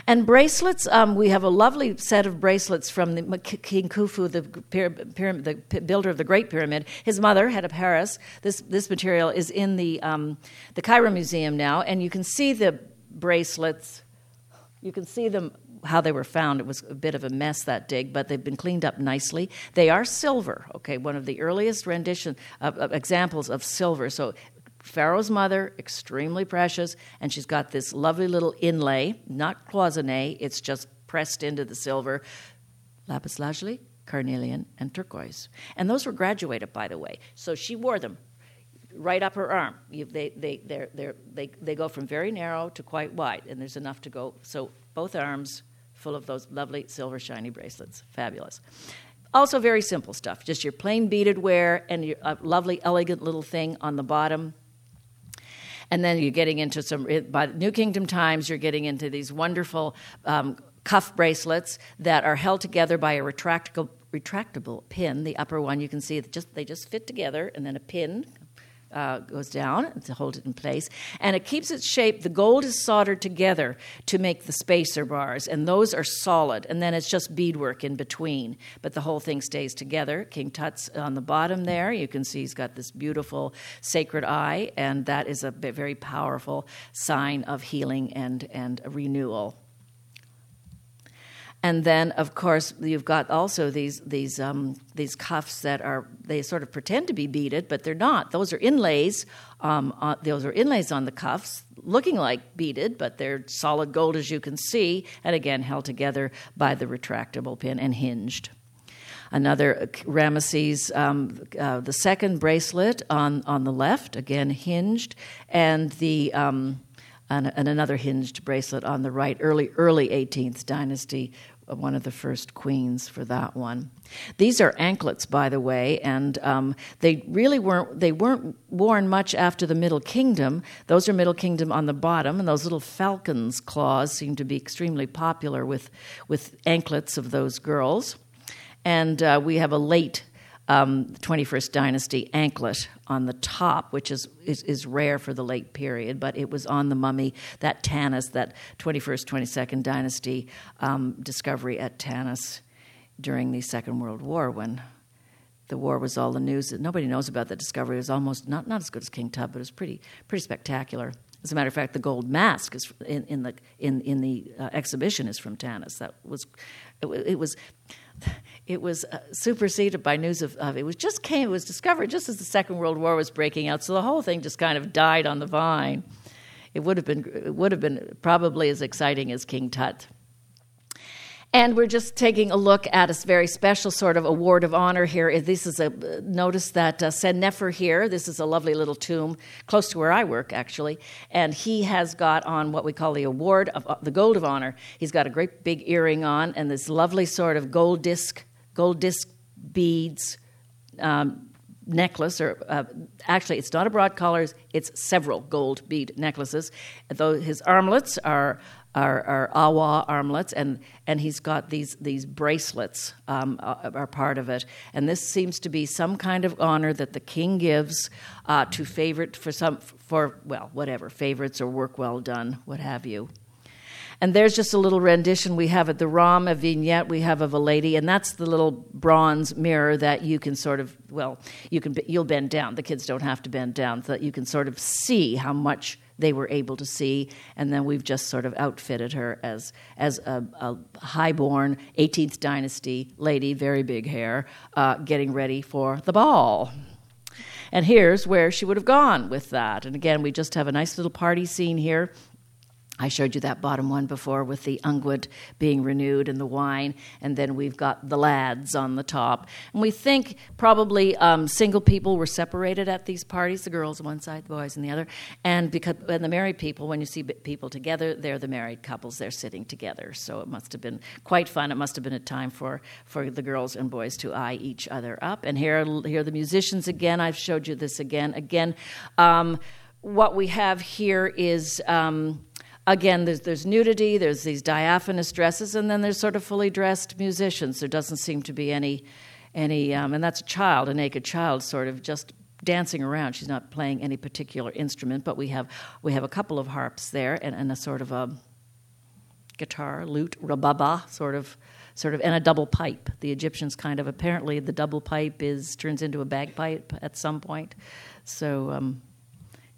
And bracelets, um, we have a lovely set of bracelets from the, King Khufu, the, the builder of the Great Pyramid. His mother, Hetepheres. This, this material is in the, um, the Cairo Museum now, and you can see the bracelets. You can see them how they were found. It was a bit of a mess that dig, but they've been cleaned up nicely. They are silver. Okay, one of the earliest rendition of, of examples of silver. So Pharaoh's mother, extremely precious, and she's got this lovely little inlay, not cloisonne, it's just pressed into the silver. Lapis lazuli, carnelian, and turquoise. And those were graduated, by the way. So she wore them right up her arm. You, they, they, they're, they're, they, they go from very narrow to quite wide, and there's enough to go. So both arms full of those lovely silver shiny bracelets. Fabulous. Also, very simple stuff. Just your plain beaded wear and your uh, lovely, elegant little thing on the bottom and then you're getting into some, by New Kingdom Times, you're getting into these wonderful um, cuff bracelets that are held together by a retractable retractable pin. The upper one you can see just they just fit together, and then a pin uh, goes down to hold it in place, and it keeps its shape. The gold is soldered together to make the spacer bars, and those are solid. And then it's just beadwork in between, but the whole thing stays together. King Tut's on the bottom there. You can see he's got this beautiful sacred eye, and that is a very powerful sign of healing and and renewal. And then, of course, you've got also these these um, these cuffs that are they sort of pretend to be beaded, but they're not. Those are inlays. Um, on, those are inlays on the cuffs, looking like beaded, but they're solid gold as you can see, and again held together by the retractable pin and hinged. Another uh, Ramesses um, uh, the second bracelet on on the left, again hinged, and the um, and, another hinged bracelet on the right, early early 18th dynasty one of the first queens for that one. These are anklets, by the way, and um, they really weren't they weren't worn much after the Middle Kingdom. Those are Middle Kingdom on the bottom, and those little falcon's claws seem to be extremely popular with with anklets of those girls. And uh, we have a late um, 21st dynasty anklet on the top, which is, is, is, rare for the late period, but it was on the mummy, that Tanis, that 21st, 22nd dynasty um, discovery at Tanis during the Second World War when the war was all the news. Nobody knows about the discovery. It was almost not, not as good as King Tut, but it was pretty, pretty spectacular. As a matter of fact, the gold mask is in, in the, in, in the uh, exhibition is from Tanis. That was, it, it was it was uh, superseded by news of, of, it was just came it was discovered just as the second world war was breaking out so the whole thing just kind of died on the vine. It would have been it would have been probably as exciting as king tut and we're just taking a look at a very special sort of award of honor here. This is a notice that uh, Nefer here. This is a lovely little tomb close to where I work, actually, and he has got on what we call the award of uh, the gold of honor. He's got a great big earring on and this lovely sort of gold disc, gold disc beads. Um, necklace, or uh, actually, it's not a broad collar, it's several gold bead necklaces. Though his armlets are are, are awa armlets, and, and he's got these, these bracelets um, are, are part of it. And this seems to be some kind of honor that the king gives uh, to favorite for some for well whatever favorites or work well done, what have you. And there's just a little rendition we have at the ROM, a vignette we have of a lady, and that's the little bronze mirror that you can sort of, well, you can you'll bend down. The kids don't have to bend down, so that you can sort of see how much they were able to see, and then we've just sort of outfitted her as as a, a highborn 18th dynasty lady, very big hair, uh, getting ready for the ball. And here's where she would have gone with that. And again, we just have a nice little party scene here I showed you that bottom one before with the unguent being renewed and the wine, and then we've got the lads on the top. And we think probably um, single people were separated at these parties, the girls on one side, the boys on the other. And because and the married people, when you see people together, they're the married couples, they're sitting together. So it must have been quite fun. It must have been a time for, for the girls and boys to eye each other up. And here, here are the musicians again. I've showed you this again. Again, um, what we have here is. Um, again, there's, there's nudity, there's these diaphanous dresses, and then there's sort of fully dressed musicians. There doesn't seem to be any, any um, and that's a child, a naked child, sort of just dancing around. She's not playing any particular instrument, but we have, we have a couple of harps there and, and a sort of a guitar, lute, rababa, sort of, sort of, and a double pipe. The Egyptians kind of apparently the double pipe is turns into a bagpipe at some point. So um,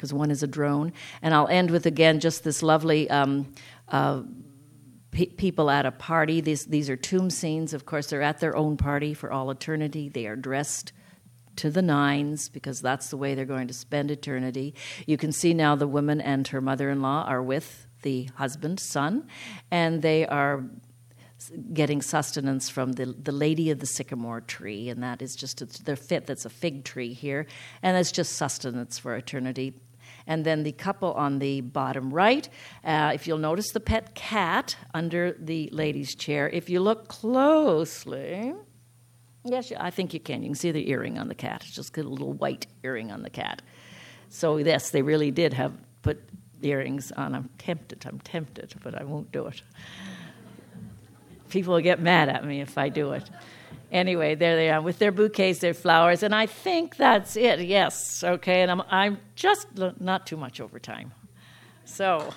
because one is a drone. And I'll end with again just this lovely. Um, uh, people at a party. These these are tomb scenes. Of course, they're at their own party for all eternity. They are dressed to the nines because that's the way they're going to spend eternity. You can see now the woman and her mother-in-law are with the husband, son, and they are getting sustenance from the, the lady of the sycamore tree, and that is just their fit. That's a fig tree here, and it's just sustenance for eternity. And then the couple on the bottom right, uh, if you'll notice the pet cat under the lady's chair, if you look closely, yes, I think you can. You can see the earring on the cat. It's just a little white earring on the cat. So, yes, they really did have put earrings on. I'm tempted, I'm tempted, but I won't do it. People will get mad at me if I do it anyway, there they are with their bouquets, their flowers, and I think that's it. Yes, okay, and I'm I'm just not too much over time, so.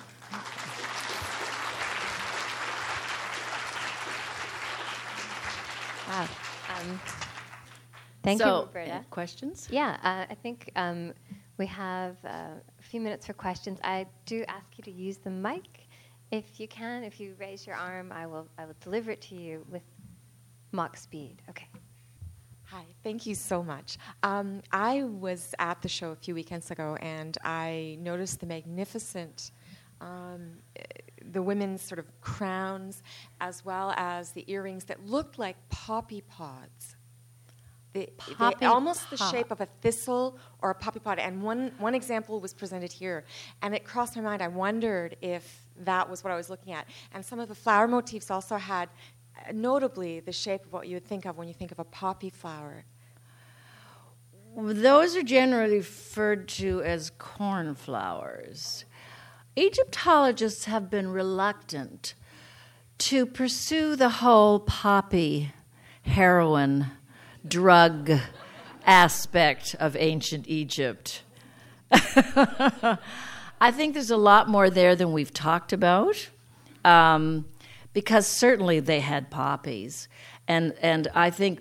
Wow. Um, thank so, you, Roberta. Questions? Yeah, uh, I think um, we have uh, a few minutes for questions. I do ask you to use the mic if you can. If you raise your arm, I will I will deliver it to you with Mach speed. Okay. Hi, thank you so much. Um, I was at the show a few weekends ago and I noticed the magnificent, um, the women's sort of crowns, as well as the earrings that looked like poppy pods. They, poppy they, almost the shape of a thistle or a poppy pod. And one, one example was presented here. And it crossed my mind. I wondered if that was what I was looking at. And some of the flower motifs also had notably the shape of what you would think of when you think of a poppy flower. Those are generally referred to as cornflowers. Egyptologists have been reluctant to pursue the whole poppy heroin drug aspect of ancient Egypt. I think there's a lot more there than we've talked about. Um, because certainly they had poppies. And, and I think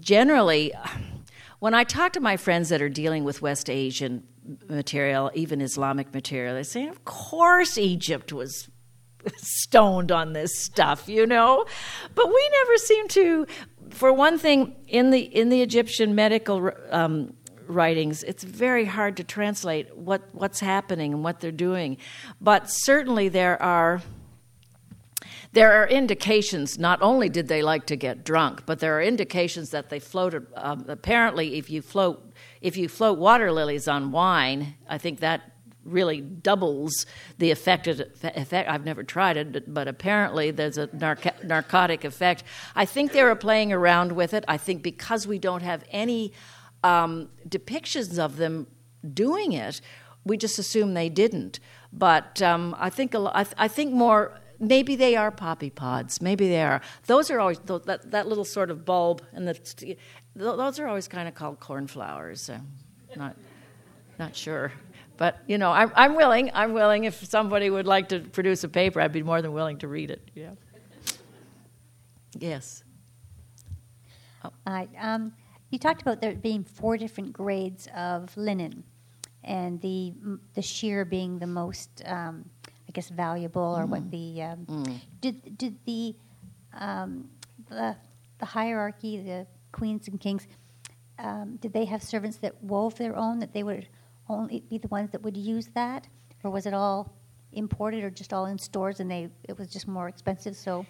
generally, when I talk to my friends that are dealing with West Asian material, even Islamic material, they say, of course Egypt was stoned on this stuff, you know? But we never seem to, for one thing, in the, in the Egyptian medical um, writings, it's very hard to translate what, what's happening and what they're doing. But certainly there are there are indications, not only did they like to get drunk, but there are indications that they floated. Um, apparently, if you float if you float water lilies on wine, I think that really doubles the effective effect. I've never tried it, but apparently there's a narco- narcotic effect. I think they were playing around with it. I think because we don't have any um, depictions of them doing it, we just assume they didn't. But um, I think th- I think more maybe they are poppy pods. Maybe they are. Those are always that, that little sort of bulb, and the, those are always kind of called cornflowers. Uh, not not sure, but you know, I'm I'm willing. I'm willing. If somebody would like to produce a paper, I'd be more than willing to read it. Yeah. Yes. Oh. Um, you talked about there being four different grades of linen, and the the sheer being the most um, I guess, valuable, or mm. what the um, mm. did did the, um, the the hierarchy, the queens and kings, um, did they have servants that wove their own that they would only be the ones that would use that, or was it all imported or just all in stores and they it was just more expensive? So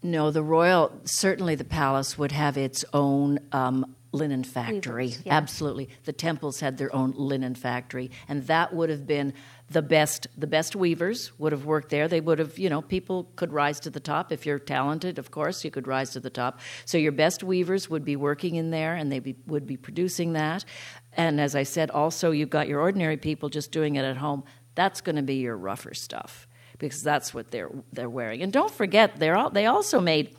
No, the royal certainly the palace would have its own um, linen factory. Weavers, yeah. Absolutely, the temples had their own linen factory, and that would have been the best. The best weavers would have worked there. They would have, you know, people could rise to the top if you're talented. Of course, you could rise to the top. So your best weavers would be working in there, and they be, would be producing that. And as I said, also you've got your ordinary people just doing it at home. That's going to be your rougher stuff because that's what they're they're wearing. And don't forget, they're all, they also made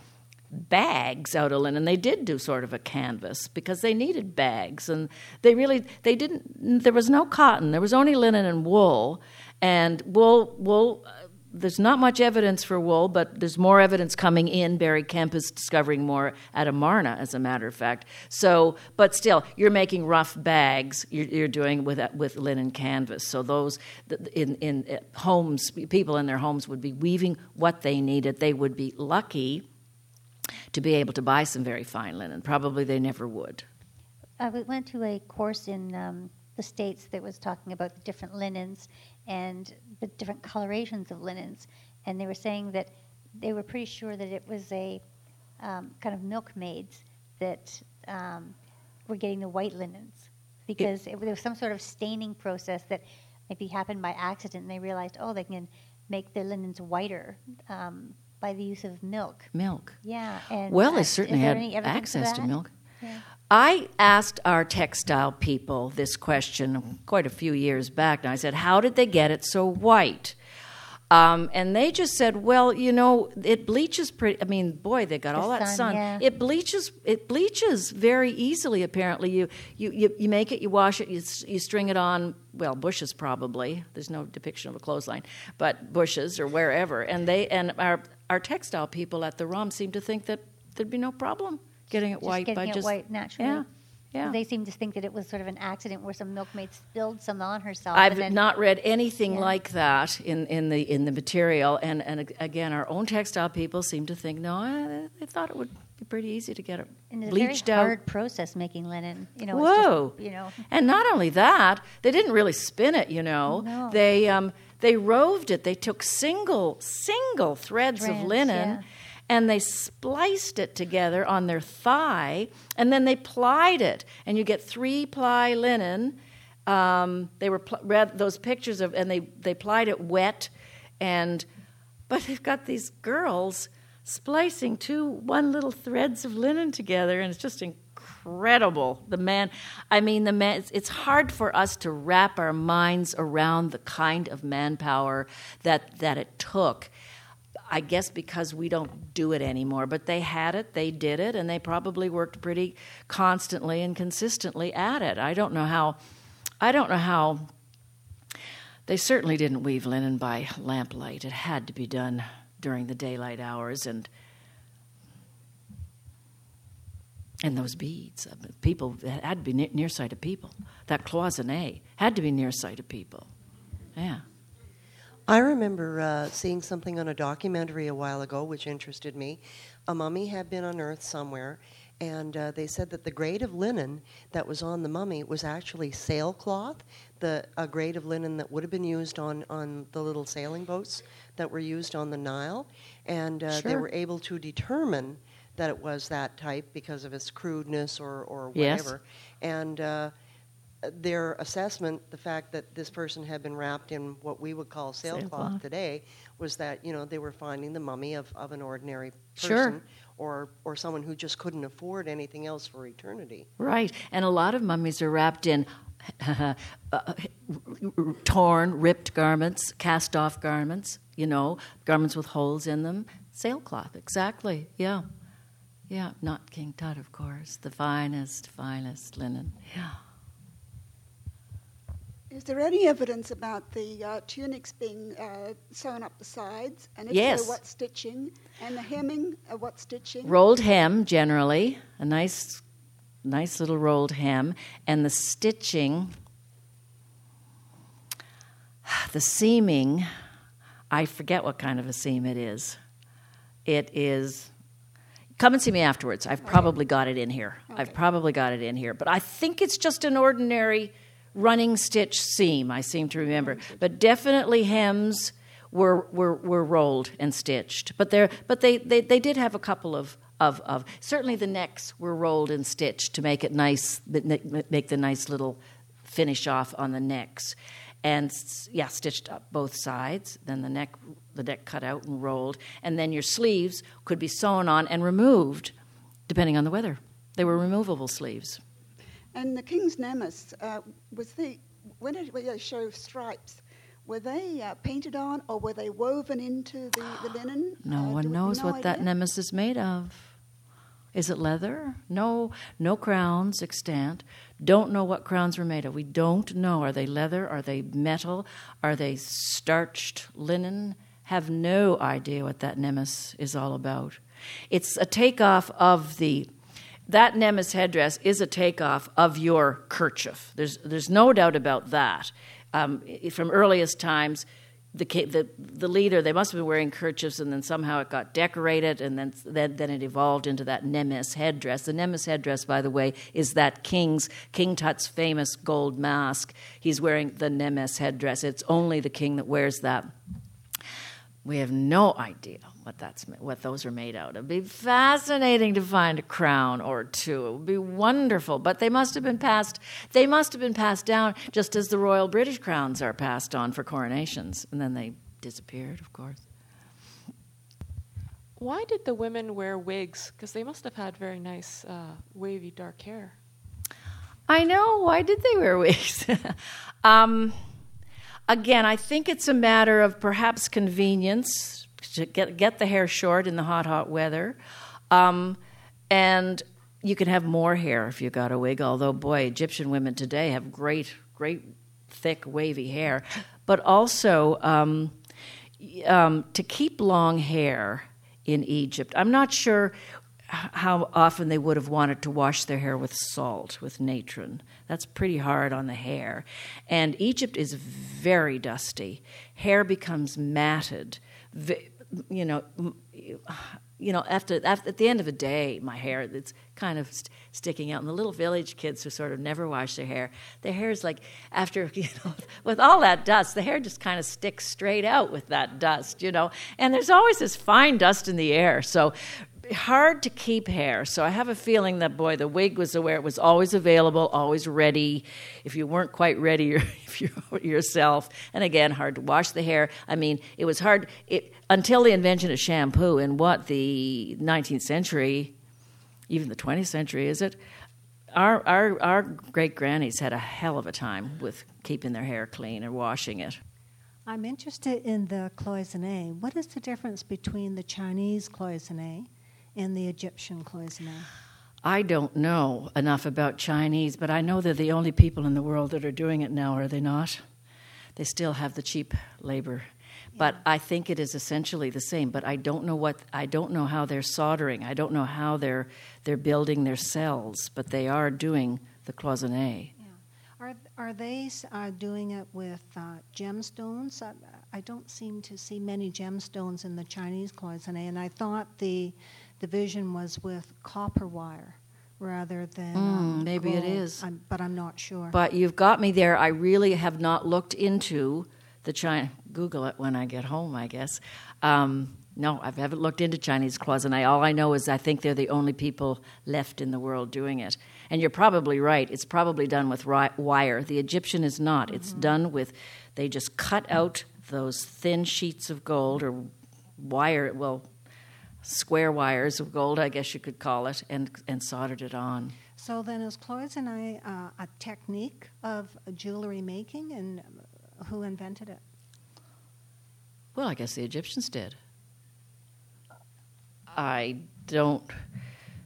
bags out of linen. They did do sort of a canvas because they needed bags, and they really they didn't. There was no cotton. There was only linen and wool, and wool wool. uh, There's not much evidence for wool, but there's more evidence coming in. Barry Kemp is discovering more at Amarna, as a matter of fact. So, but still, you're making rough bags. You're, you're doing with with linen canvas. So those in in uh, homes, people in their homes would be weaving what they needed. They would be lucky to be able to buy some very fine linen. Probably they never would. I w- went to a course in um, the States that was talking about the different linens and the different colorations of linens. And they were saying that they were pretty sure that it was a um, kind of milkmaids that um, were getting the white linens because it, there was some sort of staining process that maybe happened by accident. And they realized, oh, they can make their linens whiter um, by the use of milk. Milk. Yeah. And Well, uh, they certainly had any evidence of access to milk. Yeah. I asked our textile people this question quite a few years back. Now I said, "How did they get it so white?" Um, and they just said, "Well, you know, it bleaches pretty. I mean, boy, they got The all that sun, sun. yeah. It bleaches. It bleaches very easily. Apparently, you you you, you make it, you wash it, you, you string it on. Well, bushes probably. There's no depiction of a clothesline, but bushes or wherever. And they and our our textile people at the ROM seem to think that there'd be no problem getting it just white getting by it just white naturally. Yeah, yeah. They seem to think that it was sort of an accident where some milkmaid spilled some on herself. I've then, not read anything Yeah. like that in, in the in the material, and and again, our own textile people seem to think no, they thought it would be pretty easy to get it And it's a bleached very out. hard process making linen. You know, Whoa! Just, you know, And not only that, they didn't really spin it. You know, No. they um, they roved it. They took single single threads, of linen. yeah. And they spliced it together on their thigh, and then they plied it. And you get three ply linen. Um, they were pl- read those pictures of, and they they plied it wet, and but they've got these girls splicing two one little threads of linen together, and it's just incredible. The man, I mean, the man. It's, hard for us to wrap our minds around the kind of manpower that that it took. I guess because we don't do it anymore, but they had it, they did it, and they probably worked pretty constantly and consistently at it. I don't know how. I don't know how. They certainly didn't weave linen by lamplight. It had to be done during the daylight hours, and and those beads. uh, People had to be ne- nearsighted people. That cloisonne had to be nearsighted people. Yeah. I remember uh, seeing something on a documentary a while ago which interested me. A mummy had been unearthed somewhere, and uh, they said that the grade of linen that was on the mummy was actually sailcloth, the a grade of linen that would have been used on, on the little sailing boats that were used on the Nile, and uh, they were able to determine that it was that type because of its crudeness or, or Yes. whatever. And uh, their assessment, the fact that this person had been wrapped in what we would call sailcloth, today, was that you know they were finding the mummy of, of an ordinary Sure. person or or someone who just couldn't afford anything else for eternity. Right, and a lot of mummies are wrapped in uh, torn, ripped garments, cast off garments, you know, garments with holes in them. Sailcloth, exactly, yeah. Yeah, not King Tut, of course. The finest, finest linen. Yeah. Is there any evidence about the uh, tunics being uh, sewn up the sides? And if Yes. so, what stitching? And the hemming, uh, what stitching? Rolled hem, generally, a nice, nice little rolled hem, and the stitching, the seaming, I forget what kind of a seam it is. It is. Come and see me afterwards. I've probably got it in here. I've probably got it in here. But I think it's just an ordinary running stitch seam, I seem to remember. Oh, but definitely hems were, were, were rolled and stitched. But, they but they, they, they did have a couple of, of, of, certainly the necks were rolled and stitched to make it nice, make the nice little finish off on the necks. And yeah, stitched up both sides, then the neck, the neck cut out and rolled. And then your sleeves could be sewn on and removed depending on the weather. They were removable sleeves. And the King's Nemes, uh, was the, when they show stripes, were they uh, painted on or were they woven into the, the linen? No uh, one knows no what idea? that nemes is made of. Is it leather? No, no crowns extant. Don't know what crowns were made of. We don't know. Are they leather? Are they metal? Are they starched linen? Have no idea what that nemes is all about. It's a takeoff of the that nemes headdress is a takeoff of your kerchief. There's there's no doubt about that um, from earliest times, the, the, the leader, they must have been wearing kerchiefs, and then somehow it got decorated, and then, then, then it evolved into that Nemes headdress. The Nemes headdress, by the way, is that king's, King Tut's famous gold mask. He's wearing the Nemes headdress. It's only the king that wears that. We have no idea what that's what those are made out of. It'd be fascinating to find a crown or two. It would be wonderful. But they must have been passed. They must have been passed down just as the royal British crowns are passed on for coronations, and then they disappeared, of course. Why did the women wear wigs? Because they must have had very nice, uh, wavy, dark hair. I know. Why did they wear wigs? um, again, I think it's a matter of perhaps convenience to get get the hair short in the hot hot weather, um, and you can have more hair if you got a wig. Although boy, Egyptian women today have great great thick wavy hair, but also um, um, to keep long hair in Egypt. I'm not sure how often they would have wanted to wash their hair with salt, with natron. That's pretty hard on the hair. And Egypt is very dusty. Hair becomes matted you know, you know, after, after, at the end of the day, my hair it's kind of st- sticking out. And the little village kids who sort of never wash their hair, their hair is like after you know, with all that dust, the hair just kind of sticks straight out with that dust, you know. And there's always this fine dust in the air, so hard to keep hair. So I have a feeling that boy, the wig was where it was always available, always ready. If you weren't quite ready if you yourself, and again, hard to wash the hair. I mean, it was hard it, until the invention of shampoo in what the 19th century, even the 20th century, is it? Our our our great grannies had a hell of a time with keeping their hair clean and washing it. I'm interested in the cloisonne. What is the difference between the Chinese cloisonne and the Egyptian cloisonne? I don't know enough about Chinese, but I know they're the only people in the world that are doing it now, are they not? They still have the cheap labor. But I think it is essentially the same. But I don't know what I don't know how they're soldering. I don't know how they're they're building their cells. But they are doing the cloisonne. Yeah. Are are they uh, doing it with uh, gemstones? I, I don't seem to see many gemstones in the Chinese cloisonne, and I thought the the vision was with copper wire rather than mm, um, maybe gold. it is. I'm, but i'm not sure. But you've got me there. I really have not looked into the china google it when i get home i guess. Um, no i haven't looked into chinese cloisonne all i know is i think they're the only people left in the world doing it. And you're probably right. It's probably done with ri- wire. The egyptian is not. Mm-hmm. it's done with they just cut out those thin sheets of gold or wire well square wires of gold, I guess you could call it, and, and soldered it on. So then, is cloisonne uh, a technique of jewelry making, and who invented it? Well, I guess the Egyptians did. I don't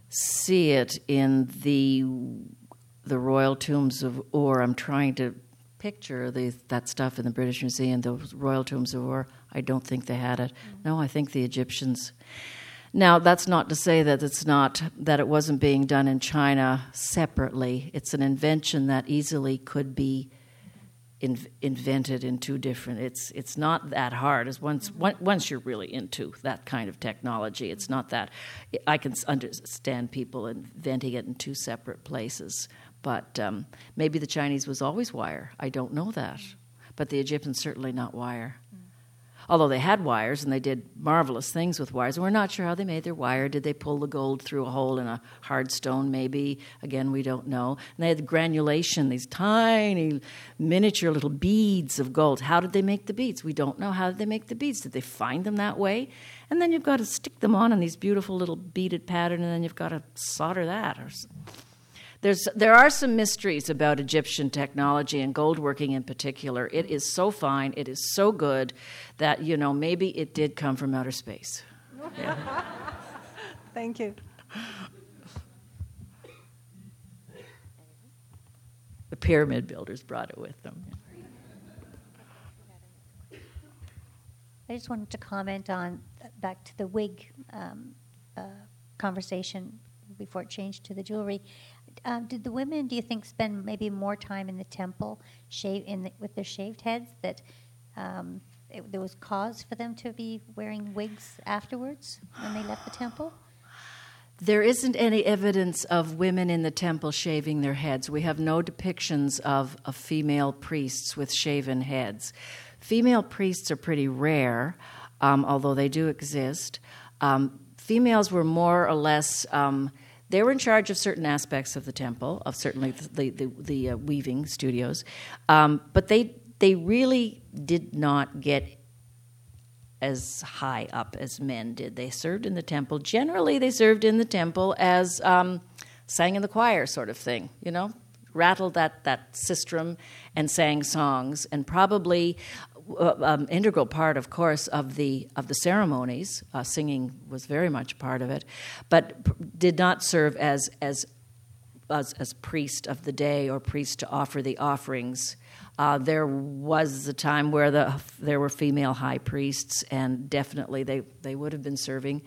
see it in the the royal tombs of Ur. I'm trying to picture the, that stuff in the British Museum, the royal tombs of Ur. I don't think they had it. Mm-hmm. No, I think the Egyptians now, that's not to say that it's not that it wasn't being done in China separately. It's an invention that easily could be in, invented in two different. It's it's not that hard as once once you're really into that kind of technology. It's not that I can understand people inventing it in two separate places. But um, maybe the Chinese was always wire. I don't know that, but the Egyptians certainly not wire. Although they had wires and they did marvelous things with wires. And we're not sure how they made their wire. Did they pull the gold through a hole in a hard stone? Maybe. Again, we don't know. And they had granulation, these tiny, miniature little beads of gold. How did they make the beads? We don't know. How did they make the beads? Did they find them that way? And then you've got to stick them on in these beautiful little beaded pattern, and then you've got to solder that. Or there's, there are some mysteries about Egyptian technology and gold working in particular. It is so fine, it is so good that, you know, maybe it did come from outer space. Yeah. Thank you. The pyramid builders brought it with them. I just wanted to comment on back to the wig um, uh, conversation before it changed to the jewelry. Um, did the women, do you think, spend maybe more time in the temple shave in the, with their shaved heads that um, it, there was cause for them to be wearing wigs afterwards when they left the temple? There isn't any evidence of women in the temple shaving their heads. We have no depictions of, of female priests with shaven heads. Female priests are pretty rare, um, although they do exist. Um, females were more or less um, they were in charge of certain aspects of the temple, of certainly the the, the uh, weaving studios, um, but they they really did not get as high up as men did. They served in the temple. Generally, they served in the temple as um, sang in the choir, sort of thing. You know, rattled that that sistrum and sang songs, and probably um, integral part, of course, of the of the ceremonies. Uh, singing was very much part of it, but did not serve as as as, as priest of the day or priest to offer the offerings. Uh, there was a time where the, there were female high priests, and definitely they, they would have been serving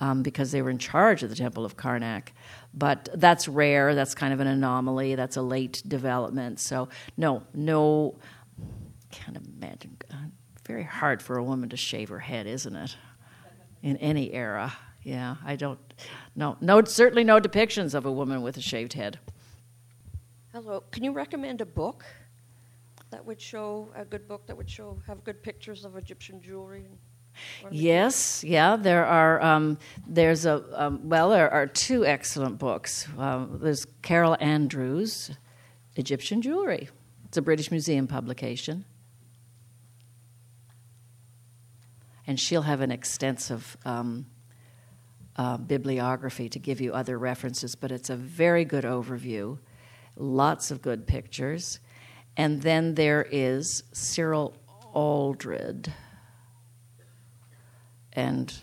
um, because they were in charge of the Temple of Karnak. But that's rare. That's kind of an anomaly. That's a late development. So no, no can't imagine. Very hard for a woman to shave her head, isn't it? In any era. Yeah, I don't. No, no, certainly no depictions of a woman with a shaved head. Hello. Can you recommend a book that would show a good book that would show have good pictures of Egyptian jewelry? Yes, yeah, there are. Um, there's a um, well, there are two excellent books. Um, there's Carol Andrews, Egyptian Jewelry. It's a British Museum publication. And she'll have an extensive um, uh, bibliography to give you other references, but it's a very good overview, lots of good pictures. And then there is Cyril Aldred. And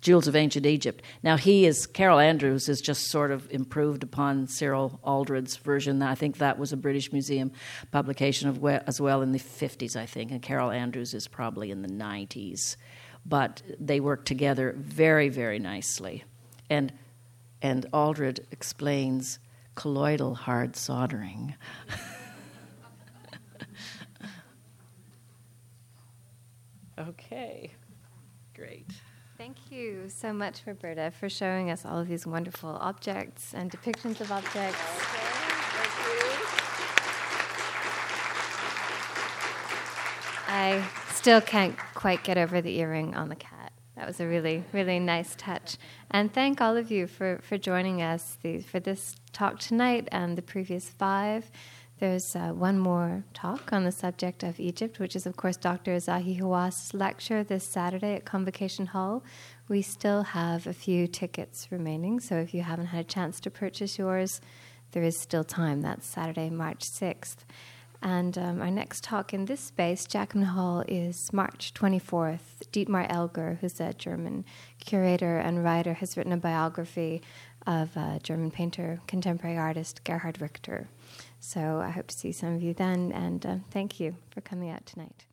Jewels of Ancient Egypt. Now he is Carol Andrews is just sort of improved upon Cyril Aldred's version. I think that was a British Museum publication of as well in the 50s, I think, and Carol Andrews is probably in the 90s. But they work together very, very nicely. And and Aldred explains colloidal hard soldering. okay. Thank you so much, Roberta, for showing us all of these wonderful objects and depictions of objects. I still can't quite get over the earring on the cat. That was a really, really nice touch. And thank all of you for, for joining us the, for this talk tonight and the previous five. There's uh, one more talk on the subject of Egypt, which is, of course, Dr. Zahi Hawass' lecture this Saturday at Convocation Hall. We still have a few tickets remaining, so if you haven't had a chance to purchase yours, there is still time. That's Saturday, March 6th. And um, our next talk in this space, Jackman Hall, is March 24th. Dietmar Elger, who's a German curator and writer, has written a biography of uh, German painter, contemporary artist Gerhard Richter. So I hope to see some of you then, and uh, thank you for coming out tonight.